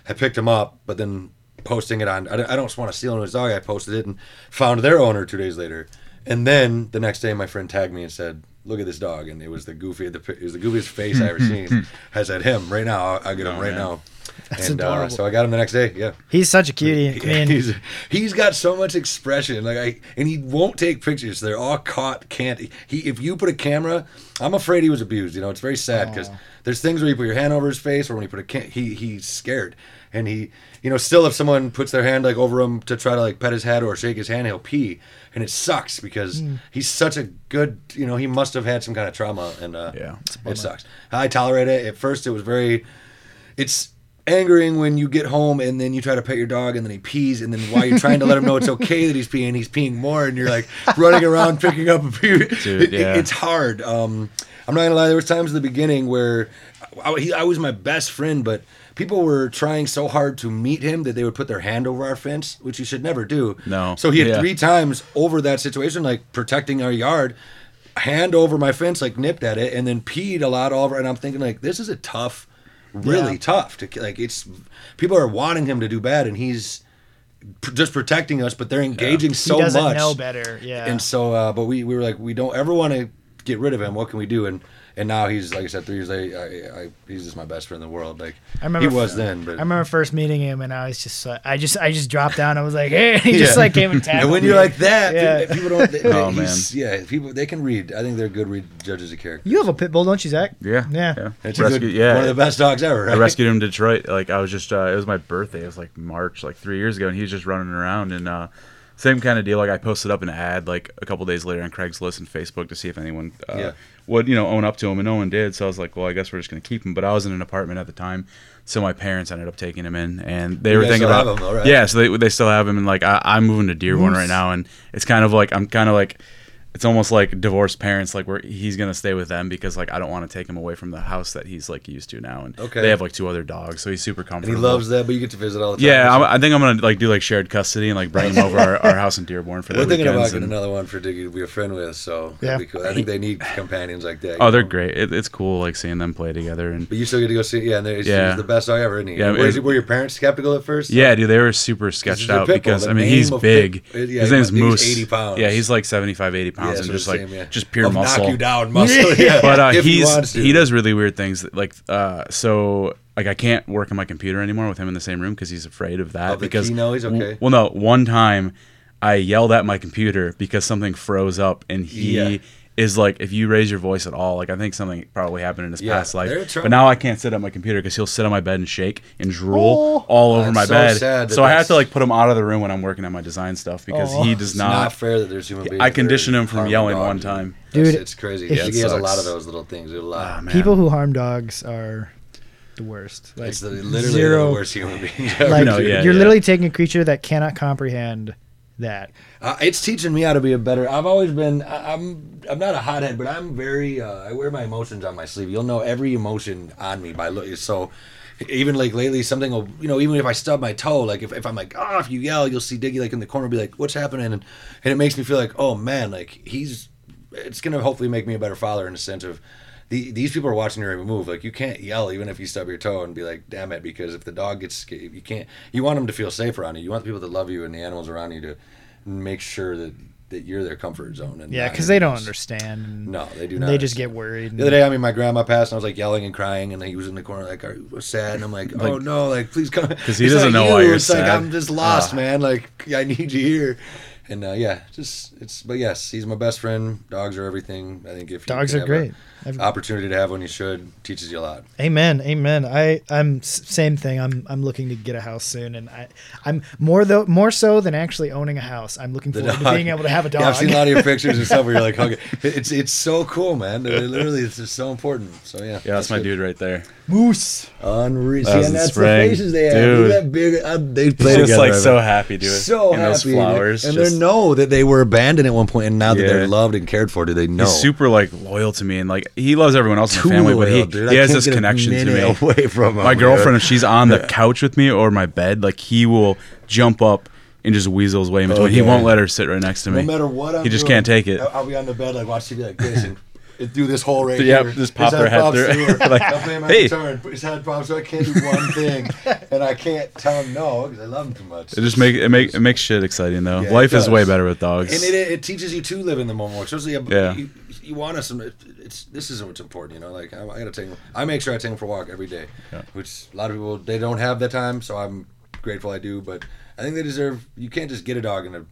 Speaker 1: I picked him up, but then posting it on, I don't, I don't want to steal his dog. I posted it and found their owner two days later, and then the next day, my friend tagged me and said. Look at this dog, and it was the goofy. The it was the goofiest face I ever seen. I said, "Him right now. I'll, I'll get him
Speaker 3: Oh,
Speaker 1: right
Speaker 3: man.
Speaker 1: now."
Speaker 2: That's
Speaker 1: and uh, so I got him the next day. Yeah.
Speaker 2: He's such a cutie. I mean,
Speaker 1: he's he's got so much expression, like I, and he won't take pictures. They're all caught. Can't he? If you put a camera, I'm afraid he was abused. You know, it's very sad because there's things where you put your hand over his face, or when you put a can, he he's scared, and he, you know, still if someone puts their hand like over him to try to like pet his head or shake his hand, he'll pee, and it sucks because he's such a good, you know, he must have had some kind of trauma, and uh,
Speaker 3: Yeah.
Speaker 1: it sucks. I tolerate it. At first, it was very it's angering when you get home and then you try to pet your dog and then he pees and then while you're trying to let him know it's okay that he's peeing he's peeing more and you're like running around picking up a pee
Speaker 3: Dude,
Speaker 1: It- it- it's hard um i'm not gonna lie there was times in the beginning where I, he, I was my best friend but people were trying so hard to meet him that they would put their hand over our fence which you should never do
Speaker 3: No.
Speaker 1: so he had
Speaker 3: Yeah.
Speaker 1: three times over that situation like protecting our yard hand over my fence like nipped at it and then peed a lot all over and i'm thinking like this is a tough really
Speaker 2: Yeah.
Speaker 1: tough to like it's people are wanting him to do bad and he's pr- just protecting us but they're engaging
Speaker 2: he
Speaker 1: so
Speaker 2: doesn't
Speaker 1: much
Speaker 2: know better. Yeah.
Speaker 1: and so uh but we we were like we don't ever want to get rid of him what can we do and and now he's like i said three years later I, I, he's just my best friend in the world like
Speaker 2: I remember
Speaker 1: he was then but
Speaker 2: I remember first meeting him, and I was just, uh, I just, I just dropped down. I was like, hey, he just like came and tapped.
Speaker 1: and when
Speaker 2: me.
Speaker 1: you're like that
Speaker 2: Yeah.
Speaker 1: people, people don't they,
Speaker 3: Oh,
Speaker 1: he's- yeah people they can read i think they're good read judges of character
Speaker 2: you have a pit bull, don't you, Zach?
Speaker 3: Yeah.
Speaker 2: Yeah.
Speaker 3: Yeah.
Speaker 1: it's a
Speaker 3: Rescue-
Speaker 1: good,
Speaker 3: yeah.
Speaker 1: one of the best dogs ever right?
Speaker 3: I rescued him in Detroit. Like I was just, uh, it was my birthday. It was like March, like three years ago, and he was just running around. And uh, same kind of deal. Like I posted up an ad like a couple days later on Craigslist and Facebook to see if anyone uh,
Speaker 1: Yeah.
Speaker 3: Would, you know, own up to him, and no one did. So I was like, well, I guess we're just gonna keep him. But I was in an apartment at the time, so my parents ended up taking him in, and they
Speaker 1: You
Speaker 3: were thinking about,
Speaker 1: him, though, right?
Speaker 3: yeah. So they they still have him, and like I, I'm moving to Dearborn
Speaker 2: Moose.
Speaker 3: right now, and it's kind of like I'm kind of like. It's almost like divorced parents, like where he's gonna stay with them because like I don't want to take him away from the house that he's like used to now, and
Speaker 1: Okay.
Speaker 3: they have like two other dogs, so he's super
Speaker 1: and
Speaker 3: comfortable.
Speaker 1: he loves that but you get to visit all the time
Speaker 3: Yeah, I'm, I think I'm gonna like do like shared custody and like bring him over our, our house in Dearborn for the
Speaker 1: We're thinking about
Speaker 3: weekends.
Speaker 1: getting
Speaker 3: and-
Speaker 1: another one for Diggy to be a friend with, so
Speaker 2: Yeah.
Speaker 1: that'd be cool. I think they need companions like that.
Speaker 3: oh,
Speaker 1: you
Speaker 3: they're
Speaker 1: know?
Speaker 3: great. It, it's cool like seeing them play together and.
Speaker 1: But you still get to go see, yeah, and he's,
Speaker 3: Yeah.
Speaker 1: he's the best dog ever, isn't he?
Speaker 3: Yeah,
Speaker 1: Were,
Speaker 3: it-
Speaker 1: were your parents skeptical at first?
Speaker 3: Yeah, dude, they were super sketched out because I mean he's big.
Speaker 1: pit- yeah,
Speaker 3: His
Speaker 1: he-
Speaker 3: name's
Speaker 1: I he's
Speaker 3: Moose.
Speaker 1: 80 pounds.
Speaker 3: Yeah, he's like 75, 80
Speaker 1: Yeah,
Speaker 3: pounds
Speaker 1: that's
Speaker 3: and just like
Speaker 1: saying, yeah.
Speaker 3: just pure
Speaker 1: He'll
Speaker 3: muscle.
Speaker 1: knock you down, muscle. Yeah,
Speaker 3: but uh,
Speaker 1: if he
Speaker 3: he's he does really weird things. Like uh, so, like I can't work on my computer anymore with him in the same room because he's afraid of that.
Speaker 1: The
Speaker 3: because
Speaker 1: key noise? Okay.
Speaker 3: Well, no, one time I yelled at my computer because something froze up, and he.
Speaker 1: Yeah.
Speaker 3: Is like if you raise your voice at all, like I think something probably happened in his
Speaker 1: Yeah,
Speaker 3: past life. But now I can't sit at my computer because he'll sit on my bed and shake and drool
Speaker 2: Oh.
Speaker 3: all over my
Speaker 1: so
Speaker 3: bed.
Speaker 1: sad that
Speaker 3: so I have to like put him out of the room when I'm working on my design stuff because
Speaker 2: Oh.
Speaker 3: he does
Speaker 1: It's not,
Speaker 3: not.
Speaker 1: fair that there's human beings.
Speaker 3: I conditioned him from yelling
Speaker 1: dogs,
Speaker 3: one time.
Speaker 2: Dude,
Speaker 1: it's, it's crazy.
Speaker 2: if-
Speaker 1: I think he has a lot of those little things. A lot.
Speaker 3: Ah, man.
Speaker 2: People who harm dogs are the worst. Like
Speaker 1: it's the, literally
Speaker 2: zero.
Speaker 1: the worst human beings. ever.
Speaker 2: Like
Speaker 3: No, yeah,
Speaker 2: you're
Speaker 3: yeah.
Speaker 2: literally taking a creature that cannot comprehend that.
Speaker 1: Uh, it's teaching me how to be a better. I've always been. I, I'm. I'm not a hothead, but I'm very. Uh, I wear my emotions on my sleeve. You'll know every emotion on me by look. So, even like lately, something will. You know, even if I stub my toe, like if, if I'm like, oh, if you yell, you'll see Diggy like in the corner, be like, what's happening, and and it makes me feel like, oh man, like he's. It's gonna hopefully make me a better father in a sense of. The, these people are watching your every move. Like you can't yell even if you stub your toe and be like, "Damn it!" Because if the dog gets, sca- you can't. You want them to feel safe around you. You want the people that love you and the animals around you to make sure that, that you're their comfort zone. And
Speaker 2: Yeah, because they don't understand.
Speaker 1: No, they do not.
Speaker 2: They just
Speaker 1: understand.
Speaker 2: get worried.
Speaker 1: The other day, I mean, my grandma passed, and I was like yelling and crying, and he was in the corner, like, "Are you sad?" And I'm like, "Oh
Speaker 3: Like-
Speaker 1: no, like, please come."
Speaker 3: Because he
Speaker 1: It's
Speaker 3: doesn't know why
Speaker 1: you.
Speaker 3: you're
Speaker 1: It's like
Speaker 3: sad.
Speaker 1: I'm just lost,
Speaker 3: Ah.
Speaker 1: man. Like, I need you here. And uh, yeah, just it's. But yes, he's my best friend. Dogs are everything. I think if
Speaker 2: Dogs are great.
Speaker 1: a
Speaker 2: I've-
Speaker 1: opportunity to have when you should. Teaches you a lot.
Speaker 2: Amen, amen. I I'm same thing. I'm I'm looking to get a house soon, and I I'm more though more so than actually owning a house. I'm looking
Speaker 1: The
Speaker 2: forward to being able to have a dog.
Speaker 1: Yeah, I've seen a lot of your pictures and stuff where you're like, okay, it's it's so cool, man. It literally, it's just so important. So yeah,
Speaker 3: Yeah, that's my dude right there.
Speaker 2: Moose.
Speaker 1: Unreal.
Speaker 3: That
Speaker 1: and that's
Speaker 3: spring.
Speaker 1: the faces they have.
Speaker 3: Dude.
Speaker 1: Look at that big. Uh, they play
Speaker 3: Just
Speaker 1: together.
Speaker 3: like
Speaker 1: I
Speaker 3: so
Speaker 1: bet.
Speaker 3: happy, dude.
Speaker 1: so
Speaker 3: and
Speaker 1: happy.
Speaker 3: those flowers.
Speaker 1: and
Speaker 3: just-
Speaker 1: they know that they were abandoned at one point, and now that they're loved and cared for, do they know?
Speaker 3: He's super like loyal to me, and like he loves everyone else in the family, but he,
Speaker 1: loyal, dude. I
Speaker 3: he has this connection to me.
Speaker 1: Away from him,
Speaker 3: My
Speaker 1: dude.
Speaker 3: girlfriend, if she's on the couch with me or my bed, like he will jump up and just weasel his way in between. He won't let her sit right next to me.
Speaker 1: No matter what, I'm
Speaker 3: he just
Speaker 1: doing,
Speaker 3: can't take it.
Speaker 1: I'll- I'll be on the bed, like watch TV like this, and do this whole right
Speaker 3: Yep,
Speaker 1: here.
Speaker 3: just pop their head through. Like,
Speaker 1: I'll play my
Speaker 3: hey.
Speaker 1: guitar and put his head pops, so I can't do one thing. And I can't tell them no because I love them too much.
Speaker 3: It just make it make it makes shit exciting though.
Speaker 1: Yeah,
Speaker 3: Life is way better with dogs.
Speaker 1: and it, it teaches you to live in the moment. Especially,
Speaker 3: Yeah.
Speaker 1: you, you want us. Some, it's this is what's important. You know, like I, I gotta take. 'em- I make sure I take them for a walk every day,
Speaker 3: Yeah.
Speaker 1: which a lot of people they don't have that time. So I'm grateful I do. But I think they deserve. You can't just get a dog and a.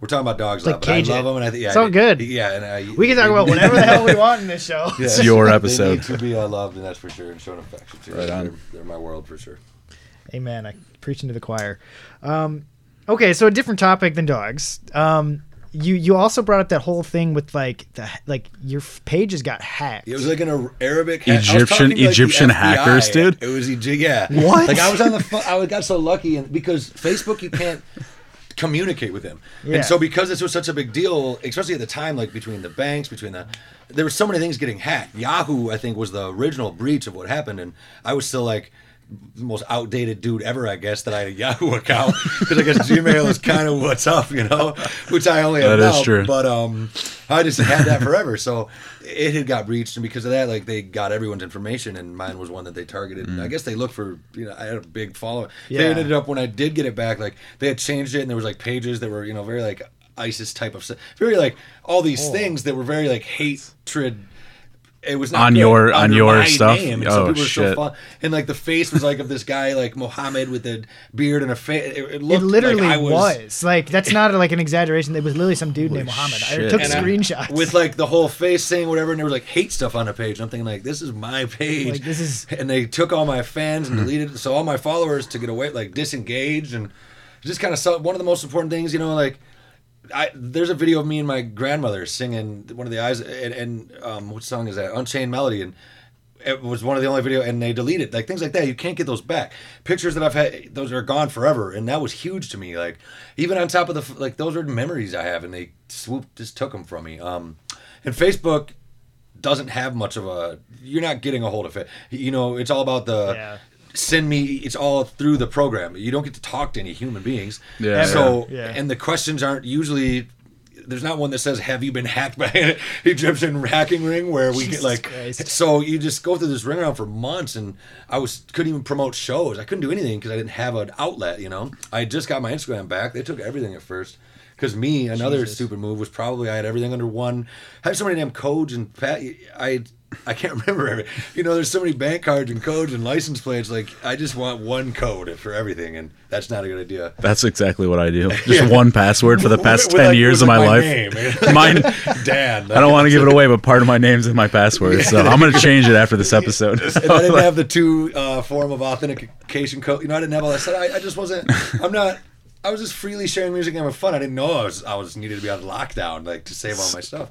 Speaker 1: We're talking about dogs, a
Speaker 2: Like
Speaker 1: lot, but I
Speaker 2: cage
Speaker 1: love
Speaker 2: it.
Speaker 1: them, and I think yeah,
Speaker 2: It's all good.
Speaker 1: Yeah, and I,
Speaker 2: We can talk about whatever the hell we want in this show.
Speaker 1: Yeah.
Speaker 3: It's your
Speaker 1: They
Speaker 3: episode.
Speaker 1: need to be loved, and that's for sure, and shown affection too.
Speaker 3: Right on.
Speaker 1: They're, they're my world for sure.
Speaker 2: Amen. I preaching to the choir. Um, okay, so a different topic than dogs. Um, you you also brought up that whole thing with like the like your f- pages got hacked.
Speaker 1: It was like an Arabic ha- I
Speaker 3: Egyptian-
Speaker 1: like,
Speaker 3: Egyptian hackers, dude?
Speaker 1: It was Egy- yeah.
Speaker 2: What?
Speaker 1: Like I was on the phone. I got so lucky, and because Facebook, you can't communicate with them,
Speaker 2: Yeah.
Speaker 1: and so because this was such a big deal, especially at the time, like between the banks, between the there were so many things getting hacked. Yahoo, I think, was the original breach of what happened, and I was still like. The most outdated dude ever, I guess, that I had a Yahoo account because I guess Gmail is kind of what's up, you know, which I only have
Speaker 3: That is
Speaker 1: now.
Speaker 3: true.
Speaker 1: But um, I just had that forever, so it had got breached, and because of that, like they got everyone's information, and mine was one that they targeted.
Speaker 3: Mm.
Speaker 1: I guess they looked for, you know, I had a big following.
Speaker 2: Yeah.
Speaker 1: They ended up when I did get it back, like they had changed it, and there was like pages that were, you know, very like ISIS type of, stuff. very like all these
Speaker 2: Oh.
Speaker 1: things that were very like hatred. It was not
Speaker 3: On
Speaker 1: good
Speaker 3: your- on your
Speaker 1: my
Speaker 3: stuff?
Speaker 1: name, and
Speaker 3: Oh,
Speaker 1: some people were so
Speaker 3: shit.
Speaker 1: fun. And like the face was like of this guy like Mohammed with a beard and a face. It, it
Speaker 2: It
Speaker 1: looked
Speaker 2: literally
Speaker 1: like I
Speaker 2: was. like that's not like an exaggeration. It was literally some dude named
Speaker 3: Mohammed.
Speaker 2: Muhammad. I took
Speaker 1: And I-
Speaker 2: screenshots
Speaker 1: with like the whole face saying whatever, and there was like hate stuff on the page. And I'm thinking like, this is my page.
Speaker 2: Like, this is-
Speaker 1: and they took all my fans
Speaker 3: Hmm.
Speaker 1: and deleted it. So all my followers to get away, like disengaged, and just kind of one of the most important things, you know, like. I, there's a video of me and my grandmother singing one of the eyes and, and um, what song is that? Unchained Melody and it was one of the only video and they deleted like things like that. You can't get those back. Pictures that i've had those are gone forever and that was huge to me like even on top of the like those are memories i have and they swooped just took them from me. Um and facebook doesn't have much of a you're not getting a hold of it. You know it's all about the
Speaker 2: Yeah.
Speaker 1: Send me it's all through the program you don't get to talk to any human beings
Speaker 3: Yeah.
Speaker 1: so
Speaker 2: Yeah.
Speaker 1: and the questions aren't usually there's not one that says have you been hacked by an egyptian hacking ring where we
Speaker 2: Jesus
Speaker 1: get like
Speaker 2: Christ.
Speaker 1: so you just go through this ring around for months and i was couldn't even promote shows i couldn't do anything because i didn't have an outlet you know i just got my instagram back they took everything at first because me another
Speaker 2: Jesus.
Speaker 1: stupid move was probably i had everything under one i had so many damn codes and pat i I can't remember every. You know, there's so many bank cards and codes and license plates. Like, I just want one code for everything, and that's not a good idea.
Speaker 3: That's exactly what I do. Just
Speaker 1: Yeah.
Speaker 3: one password for the past
Speaker 1: With,
Speaker 3: ten
Speaker 1: like-
Speaker 3: years of my,
Speaker 1: like,
Speaker 3: life.
Speaker 1: name.
Speaker 3: Mine.
Speaker 1: Dad.
Speaker 3: I don't want to give it away, but part of my name's in my password, so I'm gonna change it after this episode.
Speaker 1: and I didn't have the two uh, form of authentication code. You know, I didn't have all that stuff. I, I just wasn't. I'm not. I was just freely sharing music and having fun. I didn't know I was. I was needed to be on lockdown, like to save all my stuff.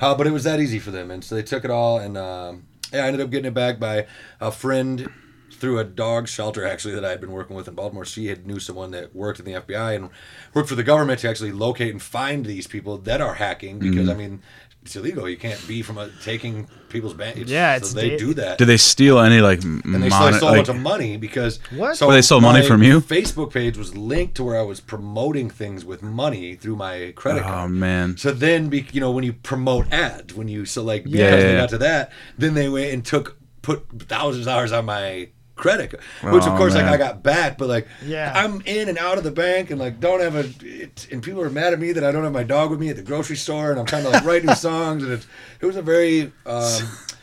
Speaker 1: Uh, but it was that easy for them, and so they took it all. And um, yeah, I ended up getting it back by a friend through a dog shelter actually that I had been working with in Baltimore. She had knew someone that worked in the FBI and worked for the government to actually locate and find these people that are hacking because I mean it's illegal. You can't be from a, taking people's bank.
Speaker 2: Yeah,
Speaker 1: so
Speaker 2: it's
Speaker 1: they
Speaker 2: da-
Speaker 1: do that.
Speaker 3: Do they steal any like
Speaker 1: and they
Speaker 3: mon-
Speaker 1: stole, stole
Speaker 3: like,
Speaker 1: a bunch of money because
Speaker 2: What?
Speaker 1: So
Speaker 3: But they stole money from you?
Speaker 1: Facebook page was linked to where I was promoting things with money through my credit
Speaker 3: Oh
Speaker 1: card.
Speaker 3: Oh man.
Speaker 1: So then, be, you know, when you promote ads, when you so like because
Speaker 3: Yeah, yeah,
Speaker 1: they
Speaker 3: yeah.
Speaker 1: got to that, then they went and took put thousands of dollars on my credit, card, which of
Speaker 3: Oh,
Speaker 1: course like. I got back, but like
Speaker 2: Yeah.
Speaker 1: I'm in and out of the bank and like don't have a, it, and people are mad at me that I don't have my dog with me at the grocery store and I'm trying to like write new songs and it, it was a very um,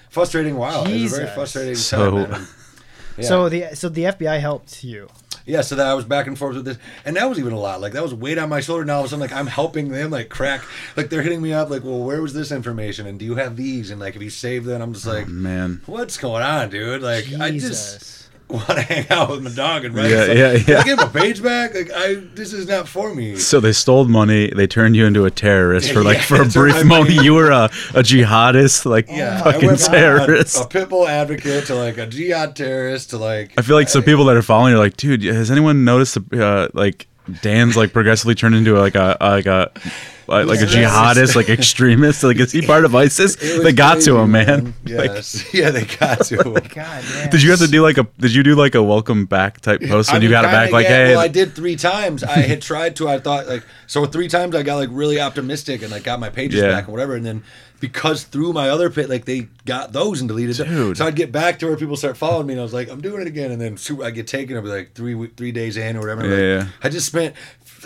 Speaker 1: frustrating while. It was a very frustrating
Speaker 3: So-
Speaker 1: time. man. And- yeah.
Speaker 2: So the so the FBI helped you.
Speaker 1: Yeah, so that I was back and forth with this, and that was even a lot. Like that was weight on my shoulder. Now all of a sudden, like I'm helping them, like crack, like they're hitting me up, like, well, where was this information, and do you have these, and like, if you saved them, I'm just like,
Speaker 3: Man.
Speaker 1: what's going on, dude? Like, I just
Speaker 2: Jesus.
Speaker 1: want to hang out with my dog and write.
Speaker 3: Yeah,
Speaker 1: stuff.
Speaker 3: yeah,
Speaker 1: Can I
Speaker 3: yeah.
Speaker 1: get my page back? Like, I this is not for me.
Speaker 3: So they stole money. They turned you into a terrorist for like
Speaker 1: Yeah,
Speaker 3: for a brief
Speaker 1: I
Speaker 3: moment.
Speaker 1: mean.
Speaker 3: You were a, a jihadist, like
Speaker 1: Yeah, I
Speaker 3: fucking terrorist.
Speaker 1: A, a pit bull advocate to like a jihad terrorist to like.
Speaker 3: I feel like some people that are following are like, dude, has anyone noticed uh, like Dan's like progressively turned into like a like a like, like a jihadist, like extremist? Like, is he part of ISIS?
Speaker 1: It
Speaker 3: They got
Speaker 1: crazy,
Speaker 3: to him, man. Like,
Speaker 1: Yes, yeah, they got to him.
Speaker 2: God damn.
Speaker 3: did you have to do like a? Did you do like a welcome back type post? when
Speaker 1: I
Speaker 3: you
Speaker 1: mean,
Speaker 3: got it back like,
Speaker 1: yeah.
Speaker 3: hey,
Speaker 1: Well, I did three times. I had tried to. I thought like so three times. I got like really optimistic and like got my pages
Speaker 3: Yeah.
Speaker 1: back and whatever. And then because through my other pit, like they got those and deleted them.
Speaker 3: Dude.
Speaker 1: So I'd get back to where people start following me, and I was like, I'm doing it again, and then shoot, I get taken. I'd be like three three days in or whatever.
Speaker 3: Yeah,
Speaker 1: like,
Speaker 3: yeah.
Speaker 1: I just spent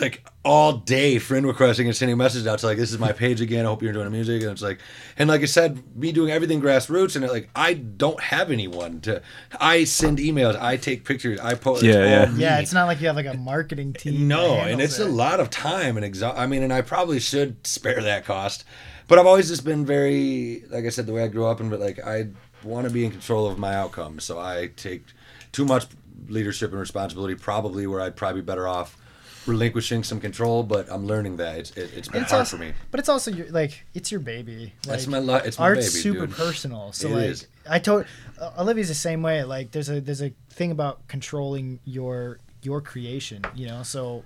Speaker 1: like all day friend requesting and sending messages out to like this is my page again. I hope you're enjoying the music. And it's like and like I said, me doing everything grassroots and it, like I don't have anyone to I send emails, I take pictures, I post
Speaker 3: Yeah,
Speaker 1: it's
Speaker 3: yeah.
Speaker 1: me.
Speaker 2: Yeah, it's not like you have like a marketing team.
Speaker 1: No, and it's
Speaker 2: it.
Speaker 1: a lot of time and exhaust. I mean, and I probably should spare that cost, but I've always just been very, like I said, the way I grew up, and but like I want to be in control of my outcome, so I take too much leadership and responsibility. Probably where I'd probably be better off relinquishing some control, but I'm learning that it's it, it's been
Speaker 2: It's
Speaker 1: hard
Speaker 2: also,
Speaker 1: for me.
Speaker 2: But it's also your like it's your baby.
Speaker 1: That's my li- it's my
Speaker 2: art's
Speaker 1: baby,
Speaker 2: super
Speaker 1: dude.
Speaker 2: personal. So
Speaker 1: It
Speaker 2: like
Speaker 1: is.
Speaker 2: I told uh, Olivia's the same way. Like there's a there's a thing about controlling your your creation. You know, so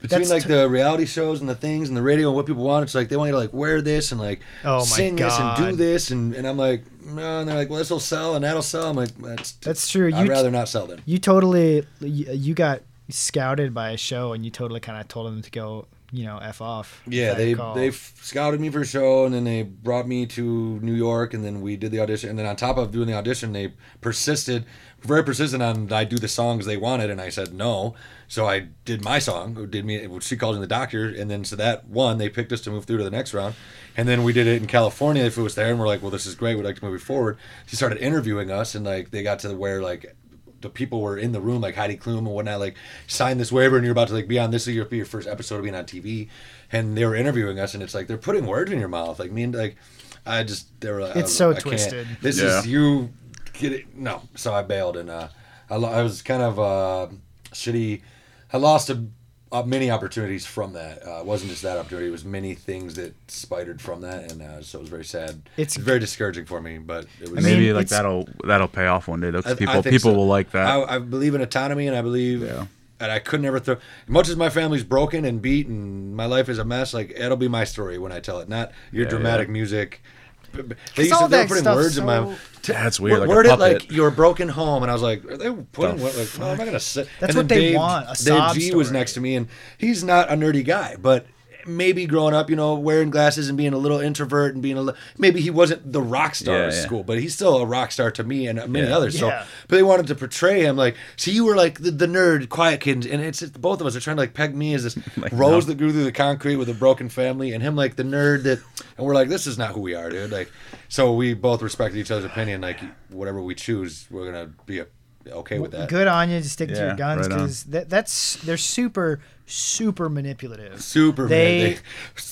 Speaker 1: Between
Speaker 2: that's
Speaker 1: like
Speaker 2: t-
Speaker 1: the reality shows and the things and the radio and what people want, it's like they want you to like wear this and like
Speaker 2: Oh my
Speaker 1: sing this and do this and, and I'm like no and they're like well this will sell and that'll sell. I'm like that's
Speaker 2: That's true.
Speaker 1: I'd
Speaker 2: You-
Speaker 1: rather not sell them.
Speaker 2: you totally you, you got scouted by a show and you totally kind of told them to go you know f off.
Speaker 1: Yeah, they they scouted me for a show, and then they brought me to New York, and then we did the audition. And then on top of doing the audition, they persisted, very persistent on I do the songs they wanted, and I said no. So I did my song, who did me, she calls in the doctor, and then so that one they picked us to move through to the next round, and then we did it in California. If it was there, and we're like, well, this is great, we'd like to move it forward. She started interviewing us, and like they got to where like the people were in the room, like Heidi Klum and whatnot, like sign this waiver and you're about to like be on this is your be your first episode of being on TV, and they were interviewing us and it's like they're putting words in your mouth, like me and like I just they were like
Speaker 2: It's
Speaker 1: I
Speaker 2: so
Speaker 1: I can't.
Speaker 2: twisted.
Speaker 1: This
Speaker 3: Yeah.
Speaker 1: is you get it no, so I bailed and uh, I, lo- I was kind of uh, shitty. I lost a, uh, many opportunities from that. Uh, it wasn't just that opportunity; it was many things that spidered from that, and uh, so it was very sad.
Speaker 2: It's-
Speaker 1: very discouraging for me, but it was.
Speaker 2: I mean,
Speaker 3: Maybe like that'll that'll pay off one day. Though, 'cause
Speaker 1: I- I
Speaker 3: people
Speaker 1: think
Speaker 3: people
Speaker 1: so.
Speaker 3: will like that.
Speaker 1: I, I believe in autonomy, and I believe,
Speaker 3: Yeah.
Speaker 1: and I could never throw. Much as my family's broken and beat, and my life is a mess, like it'll be my story when I tell it, not your
Speaker 3: Yeah,
Speaker 1: dramatic
Speaker 3: yeah.
Speaker 1: music. B- b- They used
Speaker 2: all
Speaker 1: to they were
Speaker 2: that
Speaker 1: putting
Speaker 2: stuff's
Speaker 1: words in my.
Speaker 2: so-
Speaker 1: t-
Speaker 3: That's weird,
Speaker 1: word-
Speaker 3: like a
Speaker 1: word it
Speaker 3: puppet.
Speaker 1: like your broken home, and I was like, are they putting
Speaker 3: The
Speaker 1: what? Like, no, I'm not gonna sit.
Speaker 2: That's
Speaker 1: and
Speaker 2: what they
Speaker 1: Dave,
Speaker 2: want, a
Speaker 1: Dave
Speaker 2: sob
Speaker 1: G was next to me, and he's not a nerdy guy, but maybe growing up, you know, wearing glasses and being a little introvert and being a li- maybe he wasn't the rock star
Speaker 3: Yeah,
Speaker 1: at
Speaker 3: yeah.
Speaker 1: school, but he's still a rock star to me and many
Speaker 3: Yeah.
Speaker 1: others. So,
Speaker 2: Yeah.
Speaker 1: but they wanted to portray him like, see, you were like the, the nerd, quiet kid, and it's just, both of us are trying to like peg me as this
Speaker 3: Like,
Speaker 1: rose
Speaker 3: no.
Speaker 1: that grew through the concrete with a broken family, and him like the nerd that, and we're like, this is not who we are, dude. Like, so we both respected each other's opinion. Like, whatever we choose, we're gonna be okay with that.
Speaker 2: Good on you to stick to your
Speaker 3: Yeah,
Speaker 2: guns
Speaker 3: right
Speaker 2: because that, that's they're super super manipulative.
Speaker 1: Super
Speaker 2: They-
Speaker 1: man.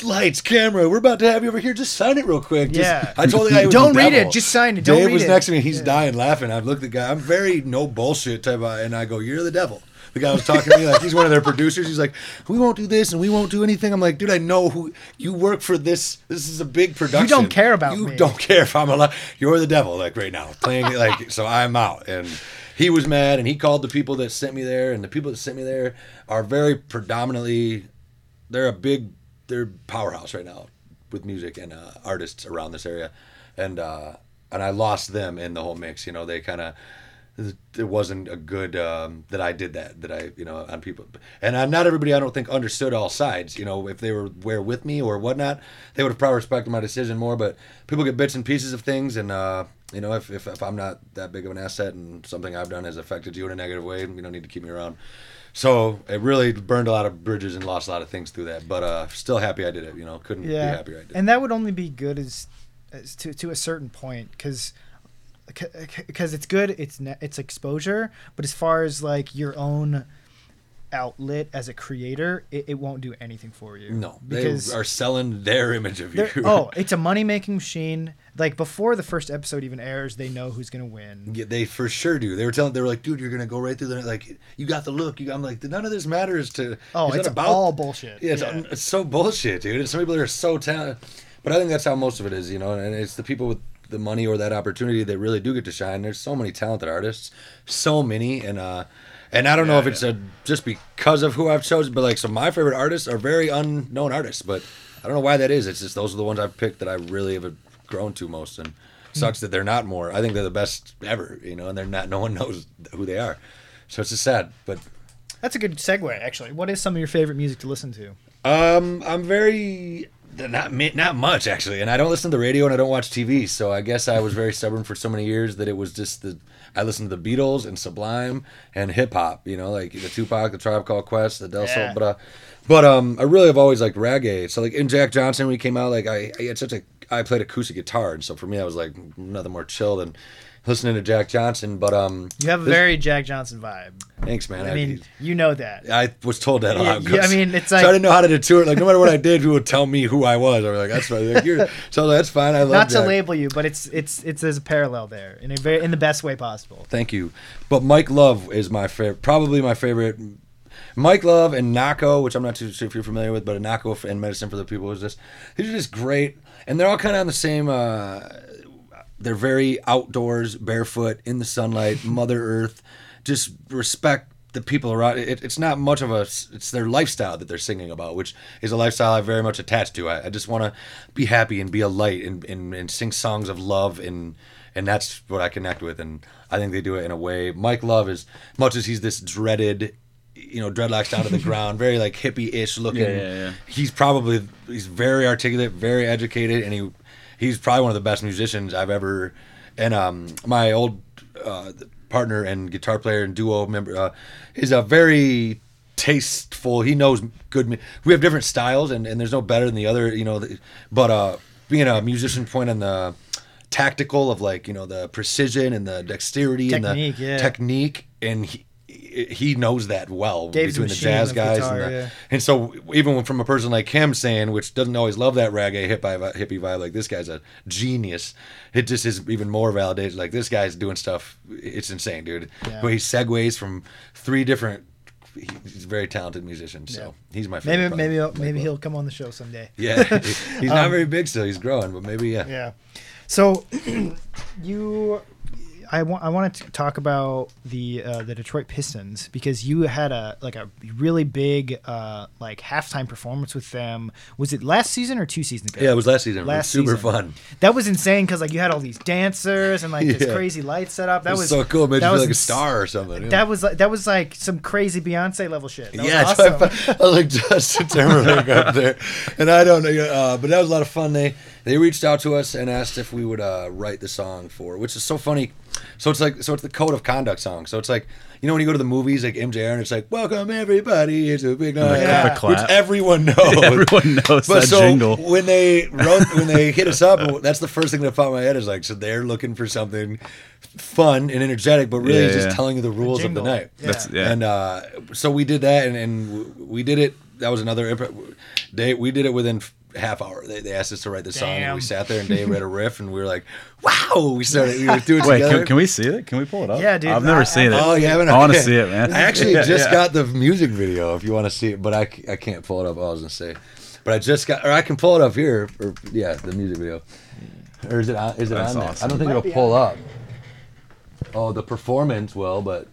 Speaker 1: They, lights, camera. We're about to have you over here. Just sign it real quick. Just-
Speaker 2: Yeah.
Speaker 1: I told the guy.
Speaker 2: Don't
Speaker 1: the
Speaker 2: read
Speaker 1: devil.
Speaker 2: it, just sign it. Don't read it.
Speaker 1: Dave
Speaker 2: read
Speaker 1: was
Speaker 2: it.
Speaker 1: next to me. He's
Speaker 2: Yeah.
Speaker 1: dying laughing. I've looked at the guy. I'm very no bullshit type of, and I go, "You're the devil." The guy was talking to me like he's one of their producers. He's like, "We won't do this and we won't do anything." I'm like, "Dude, I know who you work for. This this is a big production.
Speaker 2: You don't care about
Speaker 1: you
Speaker 2: me."
Speaker 1: don't care if I'm alive. You're the devil, like right now, playing like so. I'm out." And he was mad, and he called the people that sent me there, and the people that sent me there are very predominantly they're a big they're powerhouse right now with music and uh, artists around this area. And uh and i lost them in the whole mix you know they kind of it wasn't a good um, that I did that that I you know on people. And uh, not everybody I don't think understood all sides you know if they were where with me or whatnot they would have probably respected my decision more but people get bits and pieces of things and uh, you know if, if, if I'm not that big of an asset and something I've done has affected you in a negative way you don't need to keep me around. So it really burned a lot of bridges and lost a lot of things through that but uh, still happy I did it you know couldn't
Speaker 2: Yeah,
Speaker 1: be happier I did
Speaker 2: and that would only be good as, as to to a certain point because because it's good it's ne- it's exposure but as far as like your own outlet as a creator it, it won't do anything for you
Speaker 1: no
Speaker 2: because
Speaker 1: they are selling their image of you
Speaker 2: oh it's a money making machine like before the first episode even airs they know who's gonna win
Speaker 1: Yeah, they for sure do. They were telling, they were like, dude, you're gonna go right through the like, you got the look. You, I'm like, none of this matters to.
Speaker 2: oh
Speaker 1: it's not
Speaker 2: all bullshit
Speaker 1: Yeah, it's,
Speaker 2: Yeah.
Speaker 1: it's so bullshit, dude. And Some people are so talented, but I think that's how most of it is, you know. And it's the people with the money or that opportunity that really do get to shine. There's so many talented artists, so many, and uh, and I don't know if it's a, just because of who I've chosen, but like, so my favorite artists are very unknown artists, but I don't know why that is. It's just those are the ones I've picked that I really have grown to most, and sucks that they're not more. I think they're the best ever, you know, and they're not. No one knows who they are, so it's just sad, but.
Speaker 2: that's a good segue actually what is some of your favorite music to listen to
Speaker 1: Um, I'm very Not not much actually, and I don't listen to the radio and I don't watch TV. So I guess I was very stubborn for so many years that it was just the I listened to the Beatles and Sublime and hip hop. You know, like the Tupac, the Tribe Called Quest, the De La
Speaker 2: Soul.
Speaker 1: But uh, but um, I really have always liked reggae. So like in Jack Johnson when he came out, like I, I had such a I played acoustic guitar, and so for me I was like nothing more chill than listening to Jack Johnson. But um,
Speaker 2: You have a
Speaker 1: this-
Speaker 2: very Jack Johnson vibe.
Speaker 1: thanks, man.
Speaker 2: I mean, you know that.
Speaker 1: I was told that a lot.
Speaker 2: yeah, I mean, it's
Speaker 1: so
Speaker 2: like-
Speaker 1: I didn't know how to it. Like no matter what I did, people would tell me who I was. I was like, that's fine. Like, you're, so that's fine. I love
Speaker 2: Not to label you, but it's it's it's there's a parallel there in a very in the best way possible.
Speaker 1: Thank you. But Mike Love is my favorite, probably my favorite. Mike Love and Nahko, which I'm not too sure if you're familiar with, but Nahko and Medicine for the People is just these are just great, and they're all kind of on the same. Uh, they're very outdoors, barefoot in the sunlight, Mother Earth. Just respect the people around. It, it's not much of a. It's their lifestyle that they're singing about, which is a lifestyle I very much attached to. I, I just want to be happy and be a light and, and and sing songs of love and and that's what I connect with. And I think they do it in a way. Mike Love is much as he's this dreaded. You know, dreadlocks down to the ground, very like hippie-ish looking.
Speaker 3: Yeah, yeah, yeah.
Speaker 1: He's probably he's very articulate, very educated, and he he's probably one of the best musicians I've ever. And um, my old uh, partner and guitar player and duo member uh, is a very tasteful. He knows good. We have different styles, and, and there's no better than the other. You know, but uh, being a musician, point on the tactical of like you know the precision and the dexterity
Speaker 2: Technique,
Speaker 1: and the
Speaker 2: yeah.
Speaker 1: technique, and he he knows that well
Speaker 2: Dave's
Speaker 1: between the jazz guys
Speaker 2: guitar,
Speaker 1: and the,
Speaker 2: yeah.
Speaker 1: and so even from a person like him saying, which doesn't always love that reggae hippie hippie vibe, like this guy's a genius. It just is even more validated. Like this guy's doing stuff. It's insane, dude.
Speaker 2: Yeah.
Speaker 1: But he segues from three different. He's a very talented musician, so
Speaker 2: Yeah.
Speaker 1: he's my favorite.
Speaker 2: Maybe maybe he'll, maybe he'll come on the show someday.
Speaker 1: Yeah, he's not um, very big still. He's growing, but maybe yeah.
Speaker 2: Yeah. So you I want I wanted to talk about the uh, the Detroit Pistons because you had a like a really big uh, like halftime performance with them. Was it last season or two seasons ago?
Speaker 1: Yeah, it was last season.
Speaker 2: Last
Speaker 1: it was super
Speaker 2: season.
Speaker 1: fun.
Speaker 2: That was insane because like you had all these dancers and like this crazy light setup. That
Speaker 1: It was,
Speaker 2: was
Speaker 1: so cool. It made
Speaker 2: that
Speaker 1: you feel
Speaker 2: was
Speaker 1: like a star or something. yeah.
Speaker 2: That was like that was like some crazy Beyonce level shit. That
Speaker 1: yeah,
Speaker 2: was awesome.
Speaker 1: why I, I was like Justin Timberlake up there, and I don't know, uh, but that was a lot of fun. They they reached out to us and asked if we would uh, write the song for, which is so funny. So it's like so it's the code of conduct song. So it's like you know when you go to the movies like MJR and it's like welcome everybody, it's a big night,
Speaker 2: Yeah.
Speaker 3: The
Speaker 1: which everyone knows.
Speaker 3: Everyone knows
Speaker 1: But
Speaker 3: that
Speaker 1: so
Speaker 3: jingle.
Speaker 1: when they wrote, when they hit us up, that's the first thing that popped in my head is like, so they're looking for something fun and energetic, but really
Speaker 3: Yeah,
Speaker 1: just
Speaker 3: yeah.
Speaker 1: telling you the rules of the night.
Speaker 2: Yeah.
Speaker 3: That's yeah.
Speaker 1: And uh, so we did that, and, and we did it. That was another. imp- They we did it within f- half hour. They, they asked us to write the song, and we sat there and Dave read a riff, and we were like, "Wow!" We started. We were doing it
Speaker 3: Wait,
Speaker 1: together.
Speaker 3: can, can we see it? Can we pull it up?
Speaker 2: Yeah, dude,
Speaker 3: I've never
Speaker 2: I-
Speaker 3: seen it.
Speaker 1: Oh, you haven't?
Speaker 3: I want to
Speaker 1: Okay.
Speaker 3: see it, man.
Speaker 1: I actually
Speaker 3: Yeah,
Speaker 1: just
Speaker 3: yeah.
Speaker 1: got the music video. If you want to see it, but I, I can't pull it up. I was gonna say, but I just got, or I can pull it up here. Or yeah, the music video. Or is it on? Is it
Speaker 3: That's
Speaker 1: on there?
Speaker 3: awesome.
Speaker 1: I don't think
Speaker 2: it
Speaker 1: it'll pull up. Oh, the performance will, but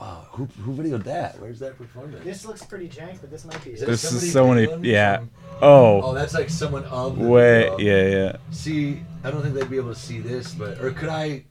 Speaker 1: wow, who who videoed that? Where's that performance?
Speaker 2: This looks pretty jank, but this might be.
Speaker 1: Is
Speaker 3: This is so many. Yeah.
Speaker 1: from-
Speaker 3: Oh.
Speaker 1: Oh, that's like someone of the
Speaker 3: Wait.
Speaker 1: video.
Speaker 3: Yeah. Yeah.
Speaker 1: See, I don't think they'd be able to see this, but or could I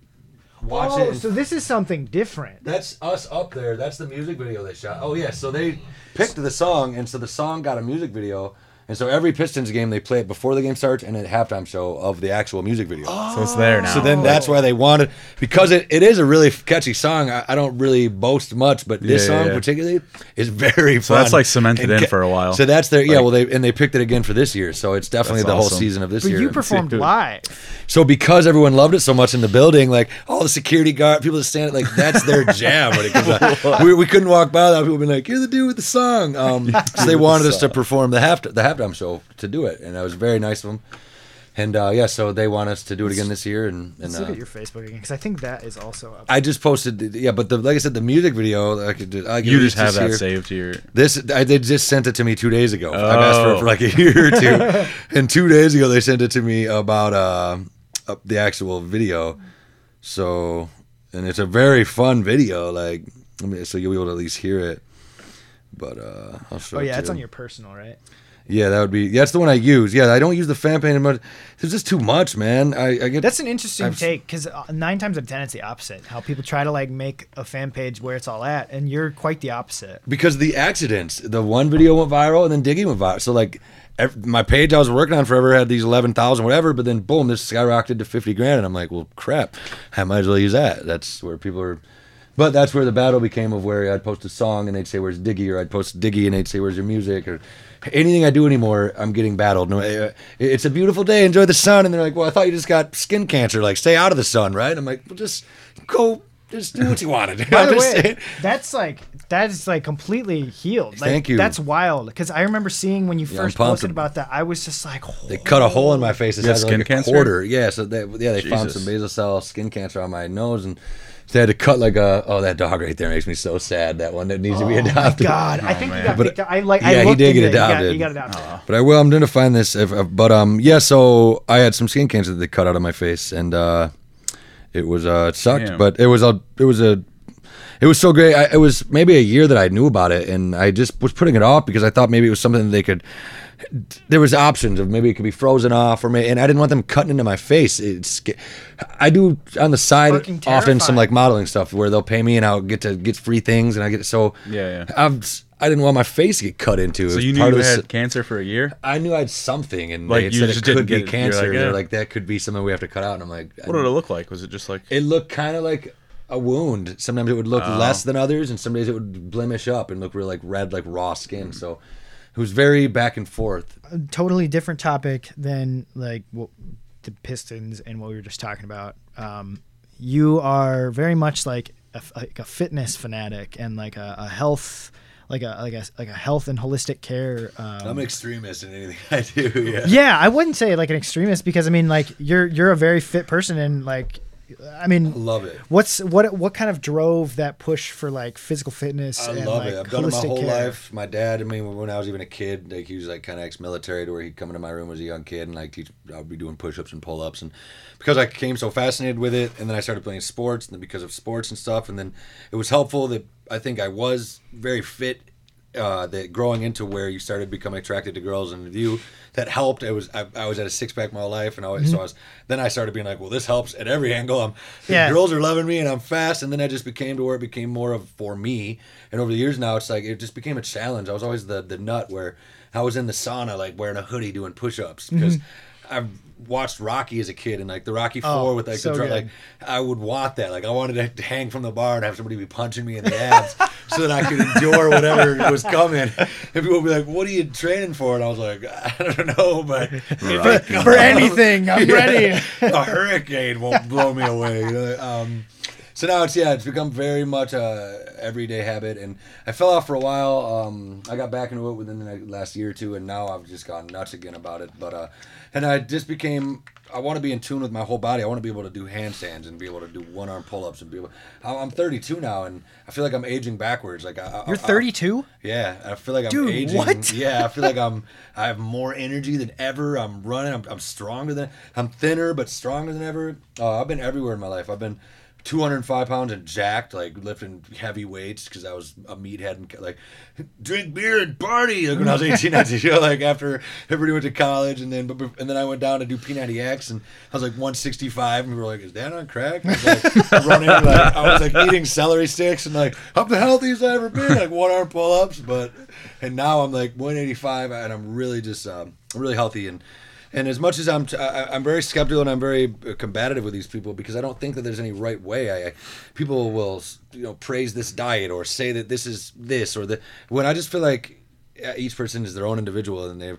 Speaker 1: watch
Speaker 2: Oh,
Speaker 1: it? and
Speaker 2: so this is something different.
Speaker 1: That's us up there. That's the music video they shot. Oh yeah, so they picked the song, and so the song got a music video, and so every Pistons game they play it before the game starts and at halftime show of the actual music video.
Speaker 3: So it's there now.
Speaker 1: So then oh. that's why they wanted because it, it is a really catchy song. I, I don't really boast much, but this
Speaker 3: Yeah,
Speaker 1: song
Speaker 3: yeah.
Speaker 1: particularly is very
Speaker 3: So
Speaker 1: fun.
Speaker 3: that's, like, cemented
Speaker 1: And
Speaker 3: in for a while.
Speaker 1: So that's their yeah. Well, they and they picked it again for this year. So it's definitely
Speaker 3: That's
Speaker 1: the whole season of this year.
Speaker 2: But
Speaker 1: year.
Speaker 2: you performed live.
Speaker 1: So because everyone loved it so much in the building, like all the security guard people that stand like that's their jam when it comes out. We, we couldn't walk by without people being like, "You're the dude with the song." Um, so they wanted us to perform the half the halftime show to do it, and that was very nice of them. And uh, yeah, so they want us to do it again this year, and, and
Speaker 2: Let's look
Speaker 1: uh,
Speaker 2: at your Facebook again because I think that is also up.
Speaker 1: I just posted, yeah, but the, like I said, the music video, I could, do- I could
Speaker 3: You just have
Speaker 1: this
Speaker 3: that
Speaker 1: here.
Speaker 3: saved to your.
Speaker 1: This I, they just sent it to me two days ago. I've asked for it
Speaker 3: Oh.
Speaker 1: for like a year or two, and two days ago they sent it to me about uh, uh, the actual video. So, and it's a very fun video. Like, I mean, so you'll be able to at least hear it. But uh, I'll show
Speaker 2: oh yeah,
Speaker 1: to
Speaker 2: it's on your personal, right?
Speaker 1: Yeah, that would be. That's the one I use. Yeah, I don't use the fan page much. It's just too much, man. I, I get.
Speaker 2: That's an interesting
Speaker 1: I've-
Speaker 2: take because uh, nine times out of ten it's the opposite. How people try to like make a fan page where it's all at, and you're quite the opposite.
Speaker 1: because the accidents. The one video went viral, and then Diggy went viral. So like, ev- my page I was working on forever had these eleven thousand whatever, but then boom, this skyrocketed to fifty grand, and I'm like, well, crap, I might as well use that. That's where people are. But that's where the battle became of where I'd post a song and they'd say, "Where's Diggy?" or I'd post Diggy and they'd say, "Where's your music?" or anything I do anymore, I'm getting battled. No, uh, it's a beautiful day, enjoy the sun, and they're like, "Well, I thought you just got skin cancer. Like, stay out of the sun, right?" I'm like, "Well, just go." Just do what you wanted.
Speaker 2: By
Speaker 1: I'm
Speaker 2: the
Speaker 1: just
Speaker 2: way,
Speaker 1: saying-
Speaker 2: that's like that is like completely healed. Like,
Speaker 1: Thank you.
Speaker 2: That's wild because I remember seeing when you
Speaker 1: Yeah,
Speaker 2: first posted about that. I was just like,
Speaker 1: They cut a hole in my face. It's
Speaker 3: You have
Speaker 1: like
Speaker 3: skin
Speaker 1: a
Speaker 3: cancer?
Speaker 1: quarter. Yeah, so they, yeah, they found some basal cell skin cancer on my nose, and so they had to cut like a. Oh, that dog right there makes me so sad. That one that needs to be
Speaker 2: oh my
Speaker 1: adopted.
Speaker 2: god! I think he got
Speaker 1: But-
Speaker 2: picked up. I like.
Speaker 1: yeah,
Speaker 2: I
Speaker 1: he did get
Speaker 2: into it. He got-
Speaker 1: adopted.
Speaker 2: He got adopted.
Speaker 1: But I will. I'm gonna find this. If, if- but um, yeah. So I had some skin cancer that they cut out of my face, and uh, it was uh, it sucked.
Speaker 3: Damn.
Speaker 1: But it was a. It was a. It was so great. I, it was maybe a year that I knew about it, and I just was putting it off because I thought maybe it was something they could. There was options of maybe it could be frozen off, or maybe, and I didn't want them cutting into my face. It's. I do on the side often some like modeling stuff where they'll pay me and I'll get to get free things, and I get so.
Speaker 3: Yeah, yeah.
Speaker 1: I've. I didn't want my face to get cut into. It
Speaker 3: So you knew
Speaker 1: part
Speaker 3: you
Speaker 1: of the s-
Speaker 3: had cancer for a year?
Speaker 1: I knew I had something, and
Speaker 3: Like,
Speaker 1: they
Speaker 3: you
Speaker 1: said
Speaker 3: just
Speaker 1: it could
Speaker 3: didn't
Speaker 1: be
Speaker 3: get it.
Speaker 1: Cancer.
Speaker 3: like,
Speaker 1: They're like, that could be something we have to cut out. And I'm like,
Speaker 3: What did it look like? Was it just like
Speaker 1: it looked kind of like a wound. Sometimes it would look
Speaker 3: Oh.
Speaker 1: less than others, and some days it would blemish up and look real like red, like raw skin. So it was very back and forth.
Speaker 2: totally different topic than like what, the Pistons and what we were just talking about. Um, you are very much like a, like a fitness fanatic and like a, a health, like a like a like a health and holistic care. Um,
Speaker 1: I'm an extremist in anything I do. Yeah.
Speaker 2: yeah, I wouldn't say like an extremist because I mean like you're you're a very fit person and like I mean
Speaker 1: love it.
Speaker 2: What's what what kind of drove that push for like physical fitness?
Speaker 1: I
Speaker 2: and,
Speaker 1: love
Speaker 2: like,
Speaker 1: it. I've done it my whole
Speaker 2: care?
Speaker 1: life. My dad, I mean, when I was even a kid, like he was like kind of ex-military, to where he'd come into my room as a young kid and like teach. I'd be doing push-ups and pull-ups, and because I became so fascinated with it, and then I started playing sports, and then because of sports and stuff, and then it was helpful that I think I was very fit. Uh, that growing into where you started becoming attracted to girls and you that helped. It was I, I was at a six pack my whole life, and I was, so I was. Then I started being like, well, this helps at every angle. I'm
Speaker 2: Yeah.
Speaker 1: girls are loving me and I'm fast and then I just became to where it became more of for me and over the years now it's like it just became a challenge I was always the the nut where I was in the sauna like wearing a hoodie doing push-ups because I've watched Rocky as a kid and like the Rocky Four
Speaker 2: Mm-hmm. Oh,
Speaker 1: with like
Speaker 2: so
Speaker 1: the dr-
Speaker 2: good.
Speaker 1: like I would want that like I wanted to hang from the bar and have somebody be punching me in the abs so that I could endure whatever was coming and people would be like what are you training for and I was like I don't know but
Speaker 3: Rocky.
Speaker 2: for anything. I'm ready.
Speaker 1: a hurricane won't blow me away. You know? um, so now it's yeah, it's become very much a everyday habit, and I fell off for a while. Um, I got back into it within the last year or two, and now I've just gone nuts again about it. But uh, and I just became. I want to be in tune with my whole body. I want to be able to do handstands and be able to do one arm pull ups and be able. I'm I'm 32 now, and I feel like I'm aging backwards. Like I, I-
Speaker 2: You're
Speaker 1: I-
Speaker 2: 32.
Speaker 1: yeah, I feel like I'm
Speaker 2: Dude,
Speaker 1: aging.
Speaker 2: what?
Speaker 1: Yeah, I feel like I'm. I have more energy than ever. I'm running. I'm, I'm stronger than. I'm thinner but stronger than ever. Uh, I've been everywhere in my life. I've been 205 pounds and jacked, like lifting heavy weights because I was a meathead and like drink beer and party. Like when I was 18, 19, you know, like after everybody went to college and then and then I went down to do P90X and I was like 165 and we were like, is that on crack? I was like running, like I was like eating celery sticks and like I'm the healthiest I've ever been, like one arm pull ups, but and now I'm like 185 and I'm really just um, really healthy and. And as much as I'm, I'm very skeptical and I'm very uh, combative with these people because I don't think that there's any right way. I, I people will, you know, praise this diet or say that this is this or the. When I just feel like each person is their own individual and they.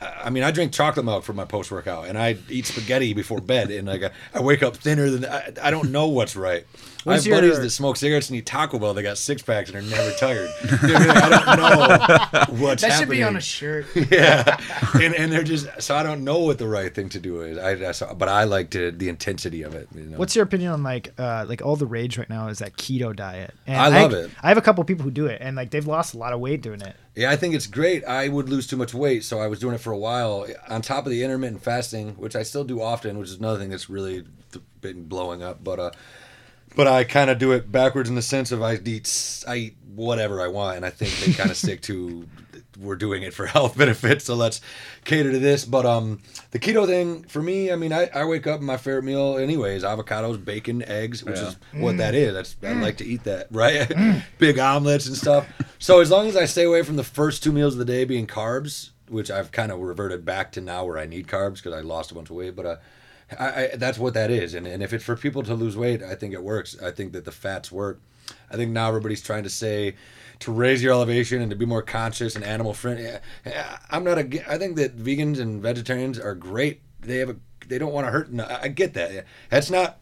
Speaker 1: I mean, I drink chocolate milk for my post workout and I eat spaghetti before bed and like I, I wake up thinner than I, I don't know what's right. I
Speaker 2: What's
Speaker 1: have buddies that smoke cigarettes and eat Taco Bell. They got six packs and are never tired. I. Like, I don't know what's
Speaker 2: That should
Speaker 1: happening
Speaker 2: be on a shirt.
Speaker 1: yeah, and, and they're just so I don't know what the right thing to do is. I, I so- but I like to the intensity of it. You know?
Speaker 2: What's your opinion on like uh, like all the rage right now is that keto diet? And
Speaker 1: I love it.
Speaker 2: I have a couple people who do it, and like they've lost a lot of weight doing it.
Speaker 1: Yeah, I think it's great. I would lose too much weight, so I was doing it for a while. On top of the intermittent fasting, which I still do often, which is another thing that's really been blowing up. But uh, but I kind of do it backwards in the sense of I eat I eat whatever I want, and I think they kind of stick to we're doing it for health benefits, so let's cater to this. But um, the keto thing for me, I mean, I, I wake up my favorite meal, anyways, avocados, bacon, eggs, which
Speaker 3: Yeah.
Speaker 1: is what that is. That's I like to eat that, right? Big omelets and stuff. So as long as I stay away from the first two meals of the day being carbs, which I've kind of reverted back to now where I need carbs because I lost a bunch of weight, but uh. I, I, that's what that is, and, and if it's for people to lose weight, I think it works. I think that the fats work. I think now everybody's trying to say to raise your elevation and to be more conscious and animal friendly. I'm not a. I think that vegans and vegetarians are great. They have a. They don't want to hurt. no, I get that. That's not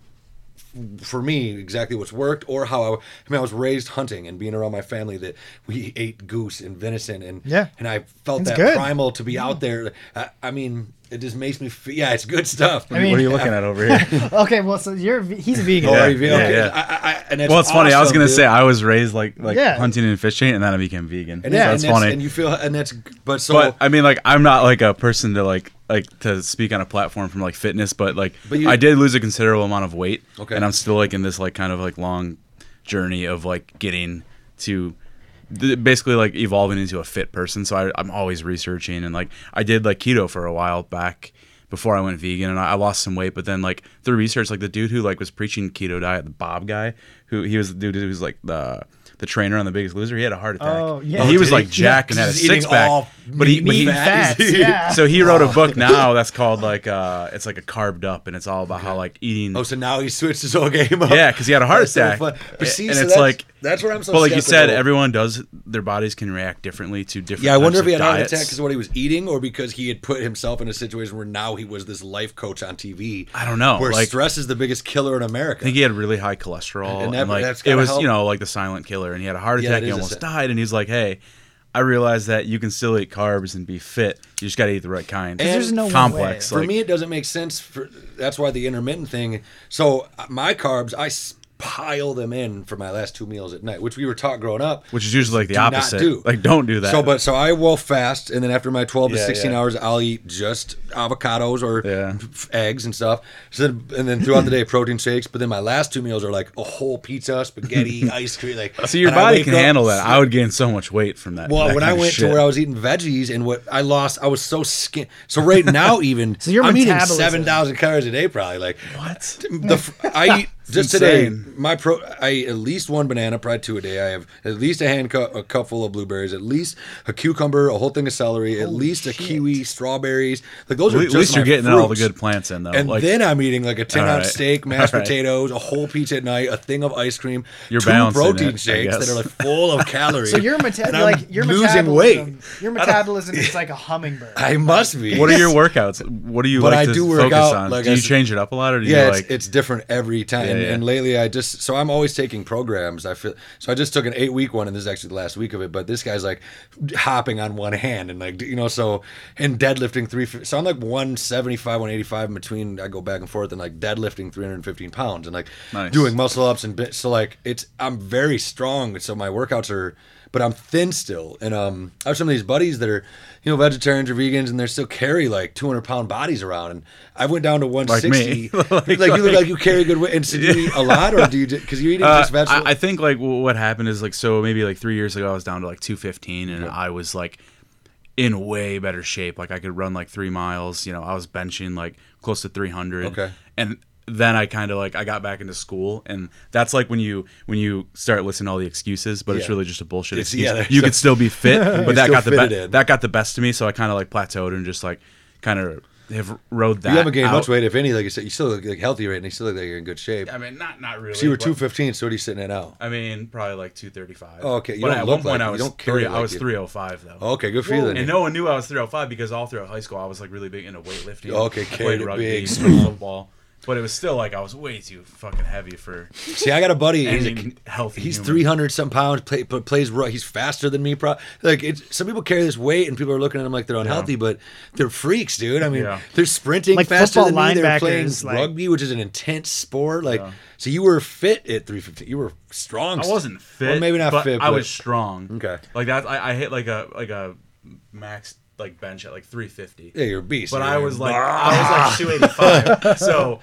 Speaker 1: for me exactly what's worked or how I, I mean I was raised hunting and being around my family that we ate goose and venison and
Speaker 2: Yeah.
Speaker 1: and I felt
Speaker 2: It's
Speaker 1: that
Speaker 2: good.
Speaker 1: primal to be out there. I, I mean it just makes me feel yeah it's good stuff.
Speaker 2: I mean-
Speaker 3: what are you looking at over here?
Speaker 2: Okay, well, so you're he's a vegan.
Speaker 1: Oh,
Speaker 3: Yeah,
Speaker 1: are vegan?
Speaker 3: yeah,
Speaker 1: Okay.
Speaker 3: yeah.
Speaker 1: I, I, I, and it's
Speaker 3: well, it's funny. I was gonna
Speaker 1: dude.
Speaker 3: say I was raised like like
Speaker 2: Yeah.
Speaker 3: hunting and fishing, and then I became vegan.
Speaker 1: and
Speaker 3: so
Speaker 2: Yeah,
Speaker 3: that's
Speaker 1: and
Speaker 3: funny.
Speaker 1: and you feel and that's but so
Speaker 3: but I mean, like, I'm not like a person to like like to speak on a platform from like fitness, but like,
Speaker 1: But you-
Speaker 3: I did lose a considerable amount of weight,
Speaker 1: Okay.
Speaker 3: and I'm still like in this like kind of like long journey of like getting to th- basically like evolving into a fit person. So I, I'm always researching, and like I did like keto for a while back before I went vegan, and I, I lost some weight. But then like through research, like the dude who like was preaching keto diet, the Bob guy, who he was the dude who was like the the trainer on The Biggest Loser, he had a heart attack.
Speaker 2: Oh, yeah.
Speaker 3: And he was like jacked and had a six pack.
Speaker 1: All
Speaker 3: But he, but he
Speaker 2: and fats. Yeah.
Speaker 3: so he wrote a book now that's called like uh it's like a carved up and it's all about how like eating
Speaker 1: oh so now he switched his whole game up.
Speaker 3: yeah because he had a heart
Speaker 1: That's so
Speaker 3: attack
Speaker 1: fun. But see,
Speaker 3: and
Speaker 1: so
Speaker 3: it's
Speaker 1: that's-
Speaker 3: like
Speaker 1: that's where I'm so.
Speaker 3: but like you said
Speaker 1: skeptical.
Speaker 3: everyone does their bodies can react differently to different
Speaker 1: Yeah, I wonder if
Speaker 3: types
Speaker 1: he
Speaker 3: of
Speaker 1: had a heart
Speaker 3: diets.
Speaker 1: attack because of what he was eating, or because he had put himself in a situation where now he was this life coach on TV.
Speaker 3: I don't know,
Speaker 1: Where
Speaker 3: like-
Speaker 1: stress is the biggest killer in America.
Speaker 3: I think he had really high cholesterol,
Speaker 1: And
Speaker 3: and,
Speaker 1: that-
Speaker 3: like
Speaker 1: that's
Speaker 3: it
Speaker 1: gotta
Speaker 3: was,
Speaker 1: help.
Speaker 3: you know, like the silent killer. And he had a heart
Speaker 1: Yeah,
Speaker 3: attack.
Speaker 1: that
Speaker 3: he
Speaker 1: is a
Speaker 3: almost
Speaker 1: si-
Speaker 3: died, and he's like, "Hey, I realize that you can still eat carbs and be fit. You just got to eat the right kind."
Speaker 1: And
Speaker 2: there's no
Speaker 3: complex.
Speaker 2: way.
Speaker 1: for
Speaker 3: like-
Speaker 1: me, it doesn't make sense. For that's why the intermittent thing. So uh, my carbs, I s- pile them in for my last two meals at night, which we were taught growing up.
Speaker 3: which is usually like the
Speaker 1: do not
Speaker 3: opposite.
Speaker 1: do.
Speaker 3: Like, don't do that.
Speaker 1: So, but so I will fast, and then after my twelve to sixteen
Speaker 3: yeah.
Speaker 1: hours, I'll eat just avocados or
Speaker 3: Yeah.
Speaker 1: eggs and stuff. So, then, and then throughout the day, protein shakes. But then my last two meals are like a whole pizza, spaghetti, ice cream. Like,
Speaker 3: So your body can
Speaker 1: up-
Speaker 3: handle that. I would gain so much weight from that.
Speaker 1: Well,
Speaker 3: that
Speaker 1: when I went to where I was eating veggies and what I lost, I was so skin. So right now, even
Speaker 2: So your
Speaker 1: I'm eating seven thousand calories a day, probably. Like
Speaker 3: what?
Speaker 1: the I eat just today. My pro, I at least one banana, probably two a day. I have at least a hand cup, a cup full of blueberries, at least a cucumber, a whole thing of celery, at least a kiwi, strawberries. Like those
Speaker 3: At
Speaker 1: are
Speaker 3: least you're
Speaker 1: my
Speaker 3: getting all the good plants in though.
Speaker 1: And
Speaker 3: like,
Speaker 1: then I'm eating like a 10 ounce
Speaker 3: right.
Speaker 1: steak, mashed
Speaker 3: All right.
Speaker 1: potatoes, a whole pizza at night, a thing of ice cream,
Speaker 3: You're
Speaker 1: two
Speaker 3: balancing
Speaker 1: protein
Speaker 3: it,
Speaker 1: shakes that are like full of calories.
Speaker 2: So your meta-
Speaker 1: And I'm
Speaker 2: like your
Speaker 1: losing
Speaker 2: metabolism,
Speaker 1: weight.
Speaker 2: your metabolism is like a hummingbird.
Speaker 1: I must be.
Speaker 3: what are your workouts? What do you
Speaker 1: But
Speaker 3: like
Speaker 1: I
Speaker 3: to
Speaker 1: do work
Speaker 3: focus
Speaker 1: out,
Speaker 3: on?
Speaker 1: like
Speaker 3: do you
Speaker 1: s-
Speaker 3: change it up a lot, or do
Speaker 1: yeah,
Speaker 3: you
Speaker 1: it's,
Speaker 3: like?
Speaker 1: it's different every time. And,
Speaker 3: yeah.
Speaker 1: and lately, I just so I'm always taking programs. I feel so. I just took an eight week one, and this is actually the last week of it. But this guy's like hopping on one hand and like you know so and deadlifting three. So I'm like 175, 185 in between. I go back and forth and like deadlifting 315 pounds and like
Speaker 3: Nice.
Speaker 1: doing muscle ups and bit. So like it's I'm very strong. So my workouts are. But I'm thin still, and um, I have some of these buddies that are, you know, vegetarians or vegans, and they still carry like 200 pound bodies around. And I went down to 160.
Speaker 3: Like-
Speaker 1: like, you look
Speaker 3: like-
Speaker 1: like you carry good weight. And so do you eat a lot, or do you because you're eating
Speaker 3: Uh,
Speaker 1: just vegetables?
Speaker 3: I, I think like what happened is like so maybe like three years ago I was down to like 215 and I was like in way better shape. Like I could run like three miles. You know, I was benching like close to 300.
Speaker 1: Okay.
Speaker 3: And then I kind of like I got back into school, and that's like when you when you start listening to all the excuses, but it's really just a bullshit
Speaker 1: It's-
Speaker 3: excuse.
Speaker 1: yeah,
Speaker 3: you
Speaker 1: a-
Speaker 3: could still be fit, but that got the be- that got the best of me. So I kind of like plateaued and just like kind of have rode that.
Speaker 1: you haven't gained
Speaker 3: out.
Speaker 1: much weight, if any. Like you said, you still look like healthy right now. You still look like you're in good shape.
Speaker 3: I mean, not not really.
Speaker 1: so you were 215. So what are you sitting at now?
Speaker 3: I mean, probably like 235.
Speaker 1: Oh, okay. You
Speaker 3: but
Speaker 1: don't
Speaker 3: at
Speaker 1: look
Speaker 3: one point
Speaker 1: like-
Speaker 3: I
Speaker 1: you
Speaker 3: was
Speaker 1: don't carry
Speaker 3: three,
Speaker 1: like
Speaker 3: I was 305 though.
Speaker 1: Oh, okay, good for you then.
Speaker 3: And no one knew I was 305 because all throughout high school I was like really big into weightlifting.
Speaker 1: Okay, carried
Speaker 3: played rugby,
Speaker 1: big.
Speaker 3: football, but it was still like I was way too fucking heavy for.
Speaker 1: See, I got a buddy. He's, a,
Speaker 3: healthy
Speaker 1: he's 300 some pounds, play, but plays. ru- He's faster than me. Pro, like it's some people carry this weight, and people are looking at them like they're unhealthy, but they're freaks, dude. I mean,
Speaker 3: Yeah.
Speaker 1: they're sprinting
Speaker 2: Like
Speaker 1: faster than
Speaker 2: football
Speaker 1: me. They're playing
Speaker 2: like-
Speaker 1: rugby, which is an intense sport. Like,
Speaker 3: Yeah.
Speaker 1: so you were fit at 315. You were strong.
Speaker 3: I wasn't fit.
Speaker 1: Well, maybe not
Speaker 3: but
Speaker 1: fit,
Speaker 3: I was strong.
Speaker 1: Okay.
Speaker 3: Like that, I, I hit like a like a max like bench at like 350.
Speaker 1: Yeah, you're a beast.
Speaker 3: But
Speaker 1: You're
Speaker 3: I was like, I was like 285. so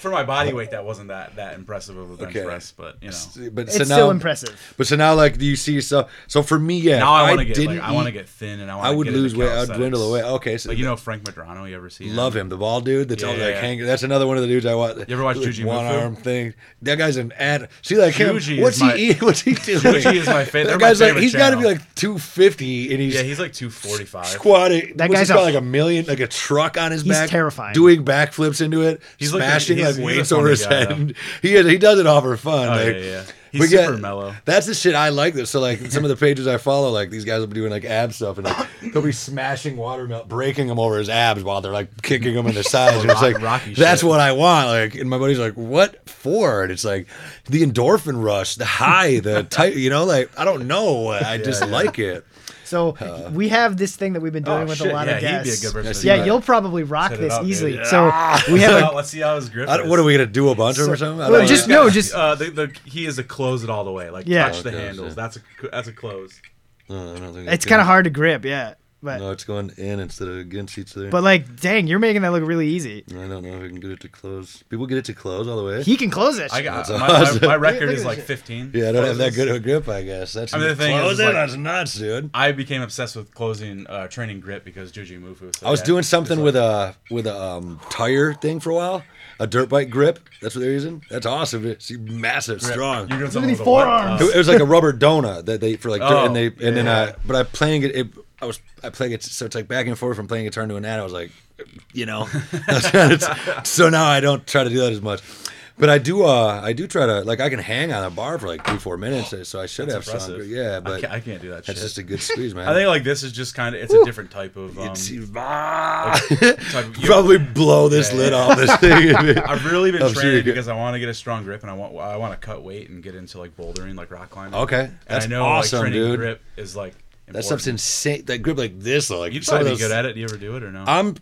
Speaker 3: for my body weight, that wasn't that that impressive of a bench
Speaker 1: Okay.
Speaker 3: press. But you know,
Speaker 1: but
Speaker 2: It's
Speaker 1: so
Speaker 2: still
Speaker 1: now,
Speaker 2: impressive.
Speaker 1: But so now, like, do you see yourself? So for me, yeah,
Speaker 3: now I
Speaker 1: if
Speaker 3: want to get like, I want to get thin and I want.
Speaker 1: To I would
Speaker 3: get
Speaker 1: lose weight. I'd dwindle away. Okay, so
Speaker 3: Like you know Frank Medrano, you ever see? him?
Speaker 1: love him, the ball dude. That's
Speaker 3: Yeah,
Speaker 1: all
Speaker 3: yeah,
Speaker 1: like
Speaker 3: yeah.
Speaker 1: hanging. That's another one of the dudes I watch.
Speaker 3: You ever watch
Speaker 1: like,
Speaker 3: Juji
Speaker 1: one
Speaker 3: Mufu?
Speaker 1: arm thing? That guy's an ad. See, like him. What's
Speaker 3: is
Speaker 1: he
Speaker 3: my-
Speaker 1: eat? What's he doing?
Speaker 3: Juji is my fa- they're
Speaker 1: That guy's like
Speaker 3: favorite
Speaker 1: he's got to be like two fifty, and he's
Speaker 3: Yeah, he's like 245.
Speaker 1: Squatting.
Speaker 2: That guy's a-
Speaker 1: got, like a million, like a truck on his
Speaker 2: He's
Speaker 1: back,
Speaker 2: terrifying.
Speaker 1: doing backflips into it,
Speaker 3: He's
Speaker 1: smashing like
Speaker 3: he's a
Speaker 1: weights over his
Speaker 3: guy,
Speaker 1: head. he he does it all for fun.
Speaker 3: Oh,
Speaker 1: like,
Speaker 3: yeah, yeah. He's
Speaker 1: but yeah,
Speaker 3: super mellow.
Speaker 1: That's the shit I like. This so like some of the pages I follow, like these guys will be doing like ab stuff, and like they'll be smashing watermelon, breaking them over his abs while they're like kicking them in the sides. and it's like
Speaker 3: Rocky
Speaker 1: that's
Speaker 3: shit.
Speaker 1: what I want. Like, and my buddy's like, "What for?" And it's like the endorphin rush, the high, the type. You know, like I don't know. I just
Speaker 3: yeah.
Speaker 1: like it.
Speaker 2: So we have this thing that we've been doing
Speaker 3: Oh,
Speaker 2: with
Speaker 3: shit,
Speaker 2: a lot
Speaker 3: yeah,
Speaker 2: of
Speaker 3: he'd be a
Speaker 2: guests.
Speaker 3: good person
Speaker 1: Yes,
Speaker 3: to
Speaker 2: yeah, you'll probably rock
Speaker 3: Set
Speaker 2: this
Speaker 3: up,
Speaker 2: easily.
Speaker 3: Yeah.
Speaker 2: So we have
Speaker 3: Let's
Speaker 2: a
Speaker 3: let's see how his grip is.
Speaker 1: what are we gonna do? A bunch of or something? I
Speaker 2: well, just no, just
Speaker 3: uh, the, the he is to close it all the way. Like
Speaker 2: Yeah.
Speaker 3: touch the
Speaker 1: Okay,
Speaker 3: handles.
Speaker 1: so-
Speaker 3: That's a that's a close.
Speaker 1: No, I don't think
Speaker 2: it's kind of hard to grip, yeah. But
Speaker 1: No, it's going in instead of against each other.
Speaker 2: but like, dang, you're making that look really easy.
Speaker 1: I don't know if I can get it to close. People get it to close all the way.
Speaker 2: He can close it.
Speaker 3: I got
Speaker 1: That's
Speaker 3: my, my,
Speaker 1: awesome.
Speaker 3: my record is like 15.
Speaker 1: yeah, I don't have that good of a grip. I guess that's.
Speaker 3: I mean, the thing is,
Speaker 1: close
Speaker 3: is,
Speaker 1: it.
Speaker 3: like-
Speaker 1: that's nuts, dude.
Speaker 3: I became obsessed with closing uh, training grip because Jujimufu. So
Speaker 1: I was
Speaker 3: yeah,
Speaker 1: doing
Speaker 3: it's
Speaker 1: something
Speaker 3: like-
Speaker 1: with a with a um, tire thing for a while, a dirt bike grip. That's what they're using. That's awesome. It's massive,
Speaker 3: grip.
Speaker 1: strong.
Speaker 3: You're doing
Speaker 2: at
Speaker 3: something with a
Speaker 2: forearms.
Speaker 3: Uh,
Speaker 1: It, it was like a rubber donut that they for like dirt,
Speaker 3: Oh,
Speaker 1: and they and then
Speaker 3: yeah.
Speaker 1: uh, but I playing it, it. I was I play it so it's like back and forth from playing guitar to an ad. I was like, you know, so now I don't try to do that as much. But I do. Uh, I do try to like. I can hang on a bar for like three, four minutes. So I should have
Speaker 3: That's
Speaker 1: some.
Speaker 3: impressive.
Speaker 1: Yeah,
Speaker 3: I
Speaker 1: but
Speaker 3: can't, I can't do that
Speaker 1: that's
Speaker 3: shit.
Speaker 1: just a good squeeze, man.
Speaker 3: I think like this is just kind of it's a different type of. Um,
Speaker 1: it's
Speaker 3: type of- you-
Speaker 1: probably blow this
Speaker 3: Yeah,
Speaker 1: lid
Speaker 3: yeah.
Speaker 1: off this thing.
Speaker 3: I've really been
Speaker 1: I'm
Speaker 3: training
Speaker 1: you get-
Speaker 3: because I want to get a strong grip and I want I want to cut weight and get into like bouldering, like rock climbing.
Speaker 1: Okay,
Speaker 3: and
Speaker 1: that's
Speaker 3: I know
Speaker 1: awesome,
Speaker 3: like training
Speaker 1: dude.
Speaker 3: grip is like
Speaker 1: That stuff's insane. That grip like this, like
Speaker 3: You'd probably be good at it. Do you ever do it or no?
Speaker 1: I'm,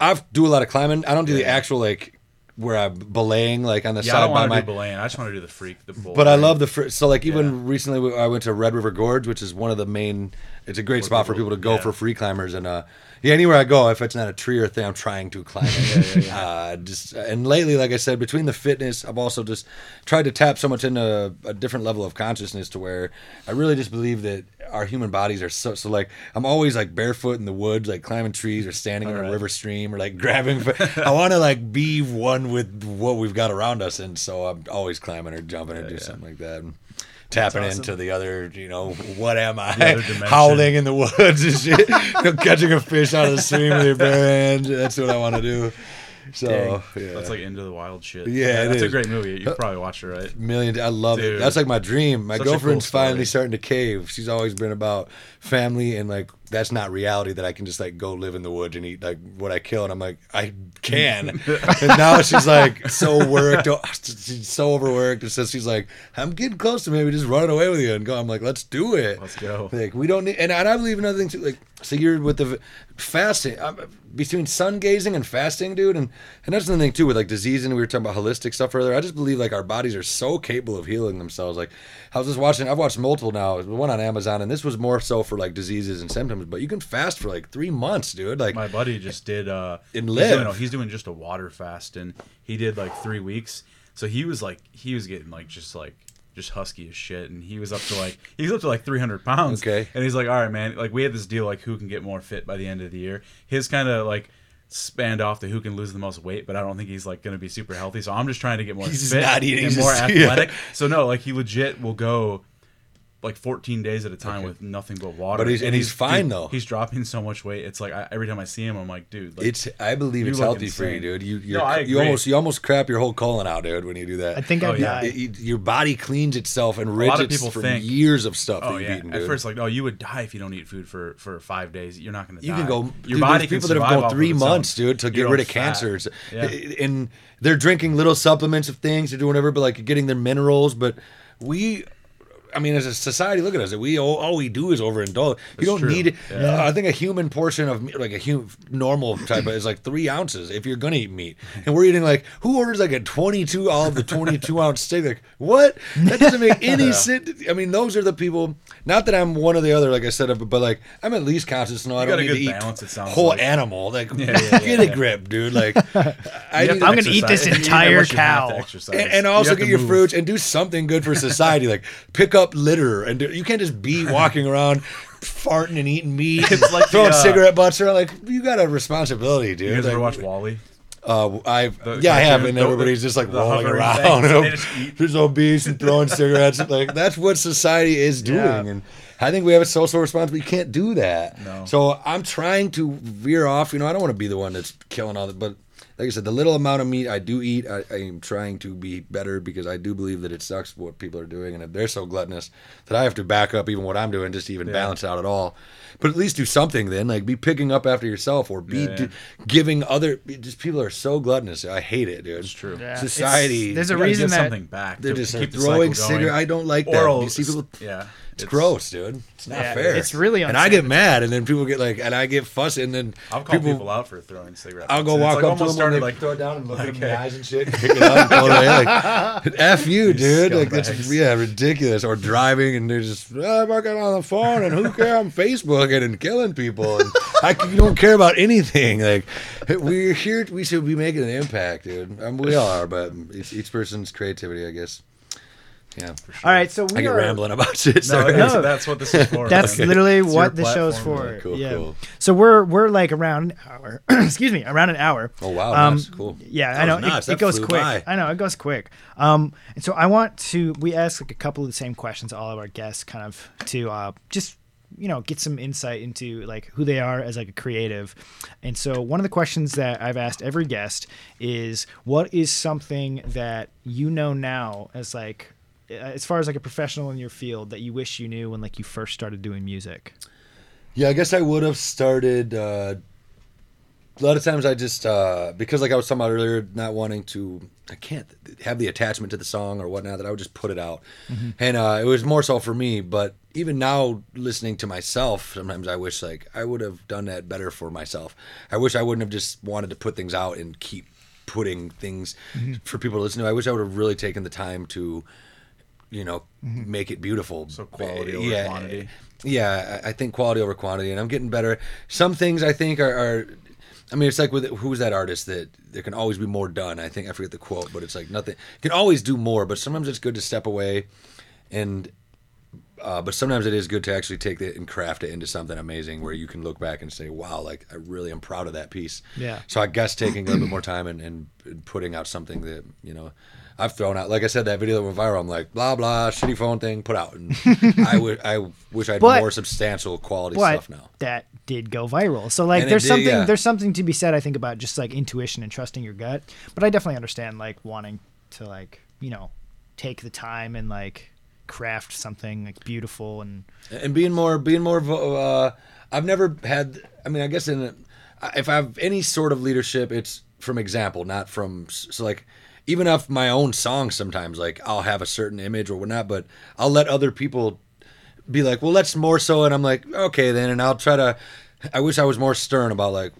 Speaker 1: I do a lot of climbing. I don't do the actual like where I'm belaying like on the
Speaker 3: yeah, I
Speaker 1: side
Speaker 3: don't
Speaker 1: by
Speaker 3: want to
Speaker 1: my.
Speaker 3: do belaying. I just want to do the freak, the bouldering.
Speaker 1: But I love the fr- so like even
Speaker 3: Yeah.
Speaker 1: recently I went to Red River Gorge, which is one of the main. It's a great spot for
Speaker 3: people-
Speaker 1: people to go
Speaker 3: yeah.
Speaker 1: for free climbers, and uh, yeah, anywhere I go, if it's not a tree or thing, I'm trying to climb it. Uh, just and lately, like I said, between the fitness, I've also just tried to tap so much into a different level of consciousness to where I really just believe that our human bodies are so so like I'm always like barefoot in the woods, like climbing trees or standing in a river stream or like grabbing. I want to like be one with what we've got around us, and so I'm always climbing or jumping or do
Speaker 3: yeah.
Speaker 1: something like that. And, Tapping
Speaker 2: awesome.
Speaker 1: into the other, you know, what am I? Howling in the woods and shit. You know, catching a fish out of the stream with your bare hand. That's what I want to do. So,
Speaker 3: Dang.
Speaker 1: yeah.
Speaker 3: That's like into the wild shit.
Speaker 1: Yeah, it
Speaker 3: that's a great movie. You uh, probably watched it, right?
Speaker 1: Million. I love it. That's like my dream. My
Speaker 3: Such a cool
Speaker 1: girlfriend's finally starting to cave. She's always been about family and like that's not reality that I can just like go live in the woods and eat like what I kill. And I'm like, I can. and now she's like so worked. She's so overworked. And so she's like, I'm getting close to maybe just running away with you and go. I'm like, let's do it.
Speaker 3: Let's go.
Speaker 1: Like we don't need, and, and I believe another thing too. Like, so you're with the fasting um, between sun gazing and fasting, dude, and and that's the thing too with like disease. And we were talking about holistic stuff earlier. I just believe like our bodies are so capable of healing themselves. Like I was just watching. I've watched multiple now. One on Amazon, and this was more so for like diseases and symptoms. But you can fast for like three months, dude. Like
Speaker 3: My buddy just did. uh
Speaker 1: And
Speaker 3: he's
Speaker 1: live.
Speaker 3: Doing, no, he's doing just a water fast, and he did like three weeks. So he was like, he was getting like just like just husky as shit, and he was up to like he was up to like 300 pounds.
Speaker 1: Okay.
Speaker 3: And he's like, all right, man. Like we had this deal like who can get more fit by the end of the year. His kind of like spanned off to who can lose the most weight, but I don't think he's like going to be super healthy. So I'm just trying to get more
Speaker 1: He's
Speaker 3: fit
Speaker 1: not eating,
Speaker 3: and more
Speaker 1: just- yeah.
Speaker 3: athletic. So no, like he legit will go. Like 14 days at a time
Speaker 1: Okay.
Speaker 3: with nothing but water,
Speaker 1: But he's- and he's fine, though.
Speaker 3: He's dropping so much weight. It's like I, every time I see him, I'm like, dude, like,
Speaker 1: it's. I believe it's
Speaker 3: look
Speaker 1: healthy for you, dude. You you're,
Speaker 3: No, I
Speaker 1: you almost you almost crap your whole colon out, dude, when you do that.
Speaker 2: I think
Speaker 3: Oh,
Speaker 2: I'd
Speaker 3: yeah.
Speaker 2: die.
Speaker 1: It- it- your body cleans itself and
Speaker 3: lot of people
Speaker 1: from
Speaker 3: think-
Speaker 1: years of stuff
Speaker 3: Oh
Speaker 1: that you've
Speaker 3: yeah.
Speaker 1: eaten,
Speaker 3: At
Speaker 1: dude.
Speaker 3: first, like, oh, you would die if you don't eat food for for five days. You're not gonna.
Speaker 1: You
Speaker 3: die.
Speaker 1: can go.
Speaker 3: Your
Speaker 1: dude,
Speaker 3: body can
Speaker 1: people that have
Speaker 3: survive
Speaker 1: gone
Speaker 3: off
Speaker 1: three
Speaker 3: of its
Speaker 1: months, dude, to get rid of cancers,
Speaker 3: Yeah.
Speaker 1: and they're drinking little supplements of things, they're doing whatever, but like getting their minerals. But we, I mean, as a society, look at us. We all, all we do is overindulge. You don't
Speaker 3: true.
Speaker 1: need.
Speaker 3: Yeah.
Speaker 1: Uh, I think a human portion of like a human normal type of is like three ounces if you're gonna eat meat, and we're eating like who orders like a 22 all of the 22 ounce steak? Like what? That doesn't make any sense. I mean, those are the people. Not that I'm one or the other, like I said, but like I'm at least conscious. No, I don't
Speaker 3: a
Speaker 1: need
Speaker 3: good
Speaker 1: to eat
Speaker 3: balance, it sounds
Speaker 1: whole
Speaker 3: like.
Speaker 1: animal. Like
Speaker 3: Yeah, yeah, yeah,
Speaker 1: get a grip, dude. Like I
Speaker 3: You have
Speaker 1: need
Speaker 3: to
Speaker 2: I'm gonna eat this
Speaker 3: If you eat that
Speaker 2: entire
Speaker 3: much, you have to
Speaker 2: cow.
Speaker 1: and, and also
Speaker 3: have
Speaker 1: get your
Speaker 3: move.
Speaker 1: fruits and do something good for society. like pick up litter and you can't just be walking around farting and eating meat.
Speaker 3: Like
Speaker 1: throwing
Speaker 3: the, uh,
Speaker 1: cigarette butts around. Like you got a responsibility, dude.
Speaker 3: You guys ever
Speaker 1: Like,
Speaker 3: watch WALL-E?
Speaker 1: Uh, I've
Speaker 3: The
Speaker 1: yeah, I have, and
Speaker 3: The-
Speaker 1: everybody's just like rolling around.
Speaker 3: just
Speaker 1: obese and throwing cigarettes. Like that's what society is doing,
Speaker 2: Yeah.
Speaker 1: and I think we have a social responsibility. You can't do that.
Speaker 3: No.
Speaker 1: So I'm trying to veer off. You know, I don't want to be the one that's killing all that, but. Like I said, the little amount of meat I do eat, I, I am trying to be better because I do believe that it sucks what people are doing, and if they're so gluttonous that I have to back up even what I'm doing just to even
Speaker 3: Yeah.
Speaker 1: balance out at all. But at least do something then, like be picking up after yourself or be
Speaker 3: Yeah, yeah.
Speaker 1: d- giving other. Just people are so gluttonous. I hate it, dude.
Speaker 3: It's true.
Speaker 2: Yeah,
Speaker 1: Society-
Speaker 2: it's- There's a reason
Speaker 3: give
Speaker 2: that
Speaker 3: something back.
Speaker 1: They're
Speaker 3: to
Speaker 1: just
Speaker 3: keep the
Speaker 1: throwing
Speaker 3: cycle going.
Speaker 1: cigarette. I don't like that.
Speaker 3: Oral,
Speaker 1: You see people.
Speaker 3: yeah,
Speaker 1: It's, gross, dude. It's not
Speaker 2: Yeah,
Speaker 1: fair.
Speaker 2: it's really unfair.
Speaker 1: And I get mad, and then people get like, and I get fussy, and then
Speaker 3: I'll call people, out for throwing cigarettes.
Speaker 1: I'll go
Speaker 3: It's
Speaker 1: walk
Speaker 3: like
Speaker 1: up to
Speaker 3: almost
Speaker 1: them and
Speaker 3: started like
Speaker 1: throw it down and look at them in the eyes and shit, pick it up, and throw it away. Like, f you, dude. Like that's
Speaker 3: scumbags.
Speaker 1: yeah, ridiculous. Or driving and they're just oh, I'm working on the phone and who cares? I'm Facebooking and killing people and I c- don't care about anything. Like we're here, we should be making an impact, dude. Um, we all are, but it's each person's creativity, I guess. Yeah, for sure.
Speaker 2: All right, so we
Speaker 1: I get
Speaker 2: are
Speaker 1: rambling about shit.
Speaker 3: No, that's,
Speaker 2: No.
Speaker 3: that's what this is for.
Speaker 2: That's
Speaker 3: man.
Speaker 2: literally
Speaker 3: It's
Speaker 2: what the show's for.
Speaker 1: Yeah, cool,
Speaker 2: yeah.
Speaker 1: cool.
Speaker 2: So we're we're like around an hour. Excuse me, around an hour.
Speaker 1: Oh wow,
Speaker 2: Um,
Speaker 1: nice, cool.
Speaker 2: Yeah,
Speaker 1: That
Speaker 2: I know
Speaker 1: was
Speaker 2: it,
Speaker 1: nuts.
Speaker 2: it goes
Speaker 1: flew
Speaker 2: quick.
Speaker 1: by.
Speaker 2: I know it goes quick. Um, and so I want to. We ask like a couple of the same questions to all of our guests, kind of to uh, just you know get some insight into like who they are as like a creative. And so one of the questions that I've asked every guest is, what is something that you know now as like as far as like a professional in your field that you wish you knew when like you first started doing music?
Speaker 1: Yeah, I guess I would have started. Uh, a lot of times I just uh, because like I was talking about earlier, not wanting to, I can't have the attachment to the song or whatnot. That I would just put it out, and uh, it was more so for me. But even now, listening to myself, sometimes I wish like I would have done that better for myself. I wish I wouldn't have just wanted to put things out and keep putting things for people to listen to. I wish I would have really taken the time to, you know, make it beautiful.
Speaker 3: So quality over
Speaker 1: yeah,
Speaker 3: quantity.
Speaker 1: yeah, I think quality over quantity, and I'm getting better. Some things I think are, are I mean, it's like with who's that artist that there can always be more done. I think I forget the quote, but it's like nothing can always do more, but sometimes it's good to step away, and uh, but sometimes it is good to actually take it and craft it into something amazing where you can look back and say, "Wow, like I really am proud of that piece."
Speaker 2: Yeah.
Speaker 1: So I guess taking a little bit more time and, and putting out something that you know. I've thrown out, like I said, that video that went viral. I'm like, blah blah, shitty phone thing, put out. And I wish I had
Speaker 2: But-
Speaker 1: more substantial quality
Speaker 2: but
Speaker 1: stuff now.
Speaker 2: that did go viral. So like
Speaker 1: And it
Speaker 2: there's
Speaker 1: did,
Speaker 2: something
Speaker 1: yeah.
Speaker 2: there's something to be said I think about just like intuition and trusting your gut. But I definitely understand like wanting to like, you know, take the time and like craft something like beautiful and
Speaker 1: and being more being more vo- uh i've never had i mean i guess in if i have any sort of leadership it's from example not from so like even off my own songs sometimes like i'll have a certain image or whatnot but i'll let other people be like well let's more so and i'm like okay then and i'll try to i wish i was more stern about like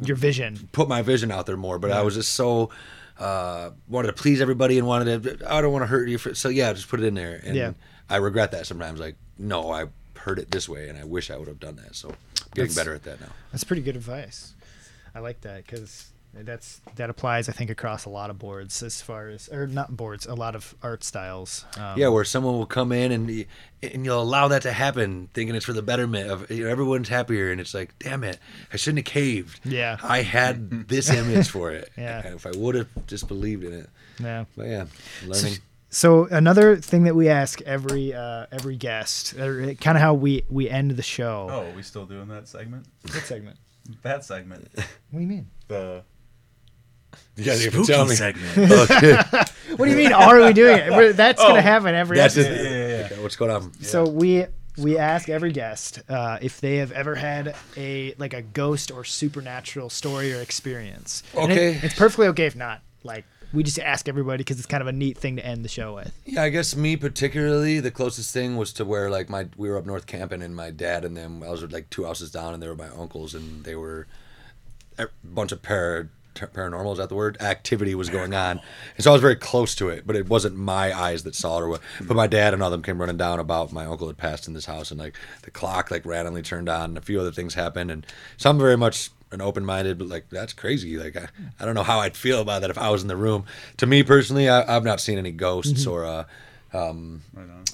Speaker 2: your vision.
Speaker 1: put my vision out there more but i was just so uh wanted to please everybody and wanted to i don't want to hurt you for, so yeah just put it in there and
Speaker 2: Yeah.
Speaker 1: i regret that sometimes like no i heard it this way and i wish i would have done that so I'm getting
Speaker 2: That's-
Speaker 1: better at that now
Speaker 2: That's pretty good advice. I like that cuz that's that applies I think across a lot of boards as far as or not boards, a lot of art styles. Um,
Speaker 1: yeah where someone will come in and and you'll allow that to happen thinking it's for the betterment of you know, everyone's happier and it's like damn it i shouldn't have caved
Speaker 2: Yeah.
Speaker 1: i had this image for it
Speaker 2: Yeah.
Speaker 1: if i would have just believed in it
Speaker 2: Yeah.
Speaker 1: but yeah learning
Speaker 2: So another thing that we ask every uh, every guest, kind of how we we end the show.
Speaker 3: Oh, are we still doing that segment?
Speaker 2: What segment?
Speaker 3: That segment.
Speaker 2: What do you mean?
Speaker 3: The
Speaker 1: you gotta
Speaker 3: spooky
Speaker 1: tell me
Speaker 3: segment.
Speaker 1: okay.
Speaker 2: What do you mean? Are we doing it? We're, that's
Speaker 3: Oh,
Speaker 2: gonna happen every
Speaker 1: that's
Speaker 2: episode.
Speaker 1: it
Speaker 3: yeah, yeah, yeah.
Speaker 1: Okay, what's going on
Speaker 2: So we we ask every guest uh, if they have ever had a like a ghost or supernatural story or experience. And it-
Speaker 1: Okay.
Speaker 2: it's perfectly okay if not. Like we just ask everybody because it's kind of a neat thing to end the show with.
Speaker 1: Yeah, I guess me particularly, the closest thing was to where like my we were up north camping and my dad and them I was like two houses down and they were my uncles and they were a bunch of para paranormal is that the word? Activity was going on. And so i was very close to it but it wasn't my eyes that saw it or what. But my dad and all of them came running down about my uncle had passed in this house and like the clock like randomly turned on. And a few other things happened. And so i'm very much an open-minded but like that's crazy. Like I, I don't know how i'd feel about that if i was in the room. To me personally I, i've not seen any ghosts or uh um
Speaker 3: Right on. Me neither.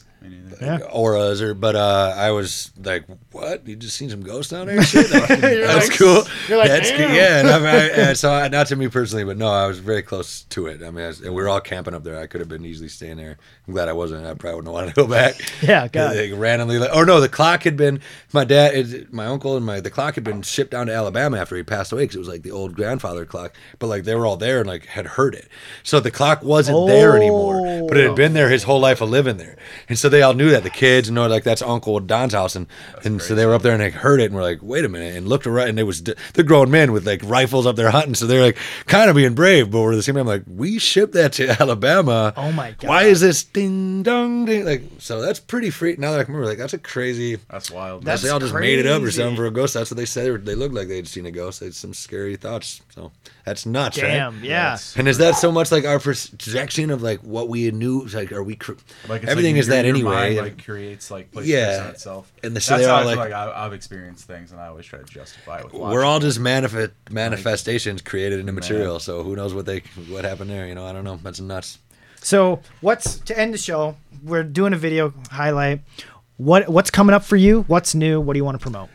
Speaker 2: Yeah.
Speaker 1: auras or but uh I was like what? You just seen some ghosts down there Shit, like, that's cool.
Speaker 2: You're like,
Speaker 1: that's cool. Yeah and, I, I, and so I, not to me personally but no I was very close to it. I mean I was, and we were all camping up there. I could have been easily staying there. I'm glad I wasn't. I probably wouldn't want to go back.
Speaker 2: Yeah, God.
Speaker 1: like, randomly like or no the clock had been my dad is- my uncle and my the clock had been shipped down to Alabama after he passed away because it was like the old grandfather clock but like they were all there and like had heard it. So the clock wasn't there anymore but it had been there his whole life of living there. And so they all knew that the kids and they were like that's Uncle Don's house and and so they were up there and they heard it and were like wait a minute and looked around and it was they're grown men with like rifles up there hunting so they're like kind of being brave but we're at the same time like we shipped that to Alabama
Speaker 2: Oh my God.
Speaker 1: why is this ding dong ding like so that's pretty free now that I remember like that's a crazy
Speaker 3: That's wild.
Speaker 2: That's
Speaker 1: they all just made it up or something for a ghost. That's what they said. They, were- they looked like they'd seen a ghost. They had some scary thoughts. So that's nuts, right?
Speaker 2: Yeah.
Speaker 3: That's-
Speaker 1: And is that so much like our projection of like what we knew? Like, are we? Cr-
Speaker 3: Like it's
Speaker 1: everything
Speaker 3: like
Speaker 1: is
Speaker 3: your-
Speaker 1: that
Speaker 3: your
Speaker 1: anyway.
Speaker 3: Mind, like creates like places
Speaker 1: Yeah.
Speaker 3: itself.
Speaker 1: And the- so
Speaker 3: That's how I
Speaker 1: like-
Speaker 3: like I, I've experienced things, and I always try to justify it with.
Speaker 1: we're all just manifest manifestations created into material. So who knows what they what happened there? You know, I don't know. That's nuts.
Speaker 2: So what's to end the show? We're doing a video highlight. What what's coming up for you? What's new? What do you want to promote?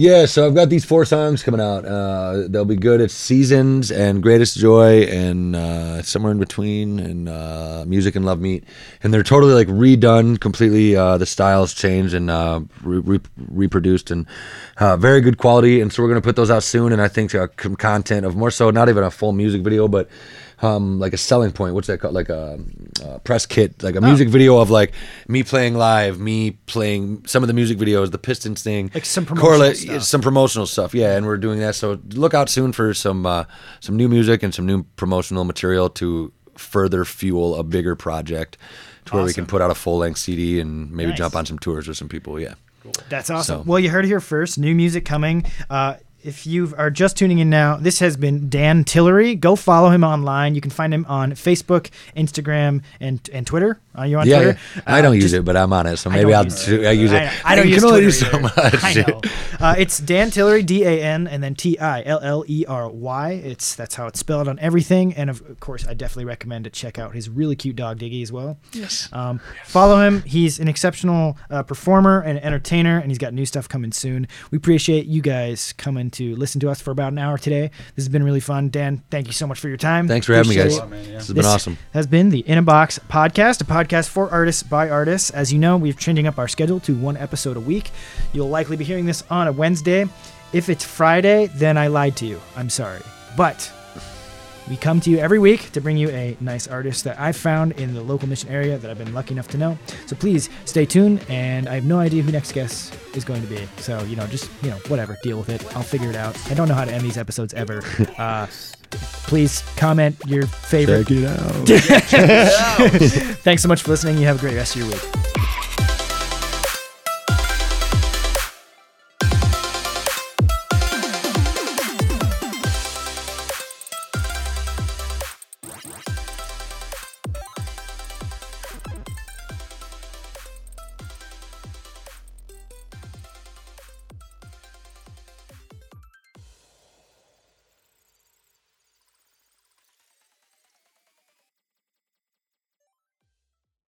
Speaker 1: Yeah, so I've got these four songs coming out. Uh, they'll be good. It's Seasons and Greatest Joy and uh, somewhere in between and uh, Music and Love Meet. And they're totally like redone completely. Uh, the styles changed and uh, re- re- reproduced and uh, very good quality. And so we're going to put those out soon. And I think content of more so, not even a full music video, but um, like a selling point. What's that called? Like a, uh press kit, like a music video of like me playing live, me playing some of the music videos, the Pistons thing,
Speaker 2: Like some promotional stuff.
Speaker 1: some promotional stuff. Yeah, and we're doing that. So look out soon for some uh, some new music and some new promotional material to further fuel a bigger project, to where we can put out a full length CD and maybe
Speaker 2: Nice.
Speaker 1: jump on some tours with some people. Yeah.
Speaker 2: That's awesome.
Speaker 1: So-
Speaker 2: Well, you heard it here first. New music coming. Uh, if you are just tuning in now, this has been Dan Tillery. Go follow him online. You can find him on Facebook, Instagram, and and Twitter. Are you on
Speaker 1: yeah,
Speaker 2: Twitter?
Speaker 1: yeah. I
Speaker 2: Uh,
Speaker 1: don't use it, but I'm on it, so maybe I'll
Speaker 2: use
Speaker 1: do, I use it.
Speaker 2: I, I don't
Speaker 1: you
Speaker 2: use
Speaker 1: can only do so much.
Speaker 2: I know. Uh, it's Dan Tillery, D A N, and then T I L L E R Y. It's that's how it's spelled on everything. And of course, I definitely recommend to check out his really cute dog Diggy as well. Yes. Um, Follow him. He's an exceptional uh, performer and entertainer, and he's got new stuff coming soon. We appreciate you guys coming to listen to us for about an hour today. This has been really fun. Dan, thank you so much for your time.
Speaker 1: Thanks for having me, guys.
Speaker 2: it.
Speaker 3: man, yeah.
Speaker 1: This has been awesome.
Speaker 2: Has been the In a Box podcast, a podcast for artists by artists. As you know, we're changing up our schedule to one episode a week. You'll likely be hearing this on a Wednesday. If it's Friday, then I lied to you. I'm sorry. But we come to you every week to bring you a nice artist that I've found in the local Michigan area that I've been lucky enough to know. So please stay tuned. And I have no idea who next guest is going to be. So, you know, just, you know, whatever, deal with it. I'll figure it out. I don't know how to end these episodes ever. Uh, please comment your favorite
Speaker 1: Check it out.
Speaker 2: Thanks so much for listening. You have a great rest of your week.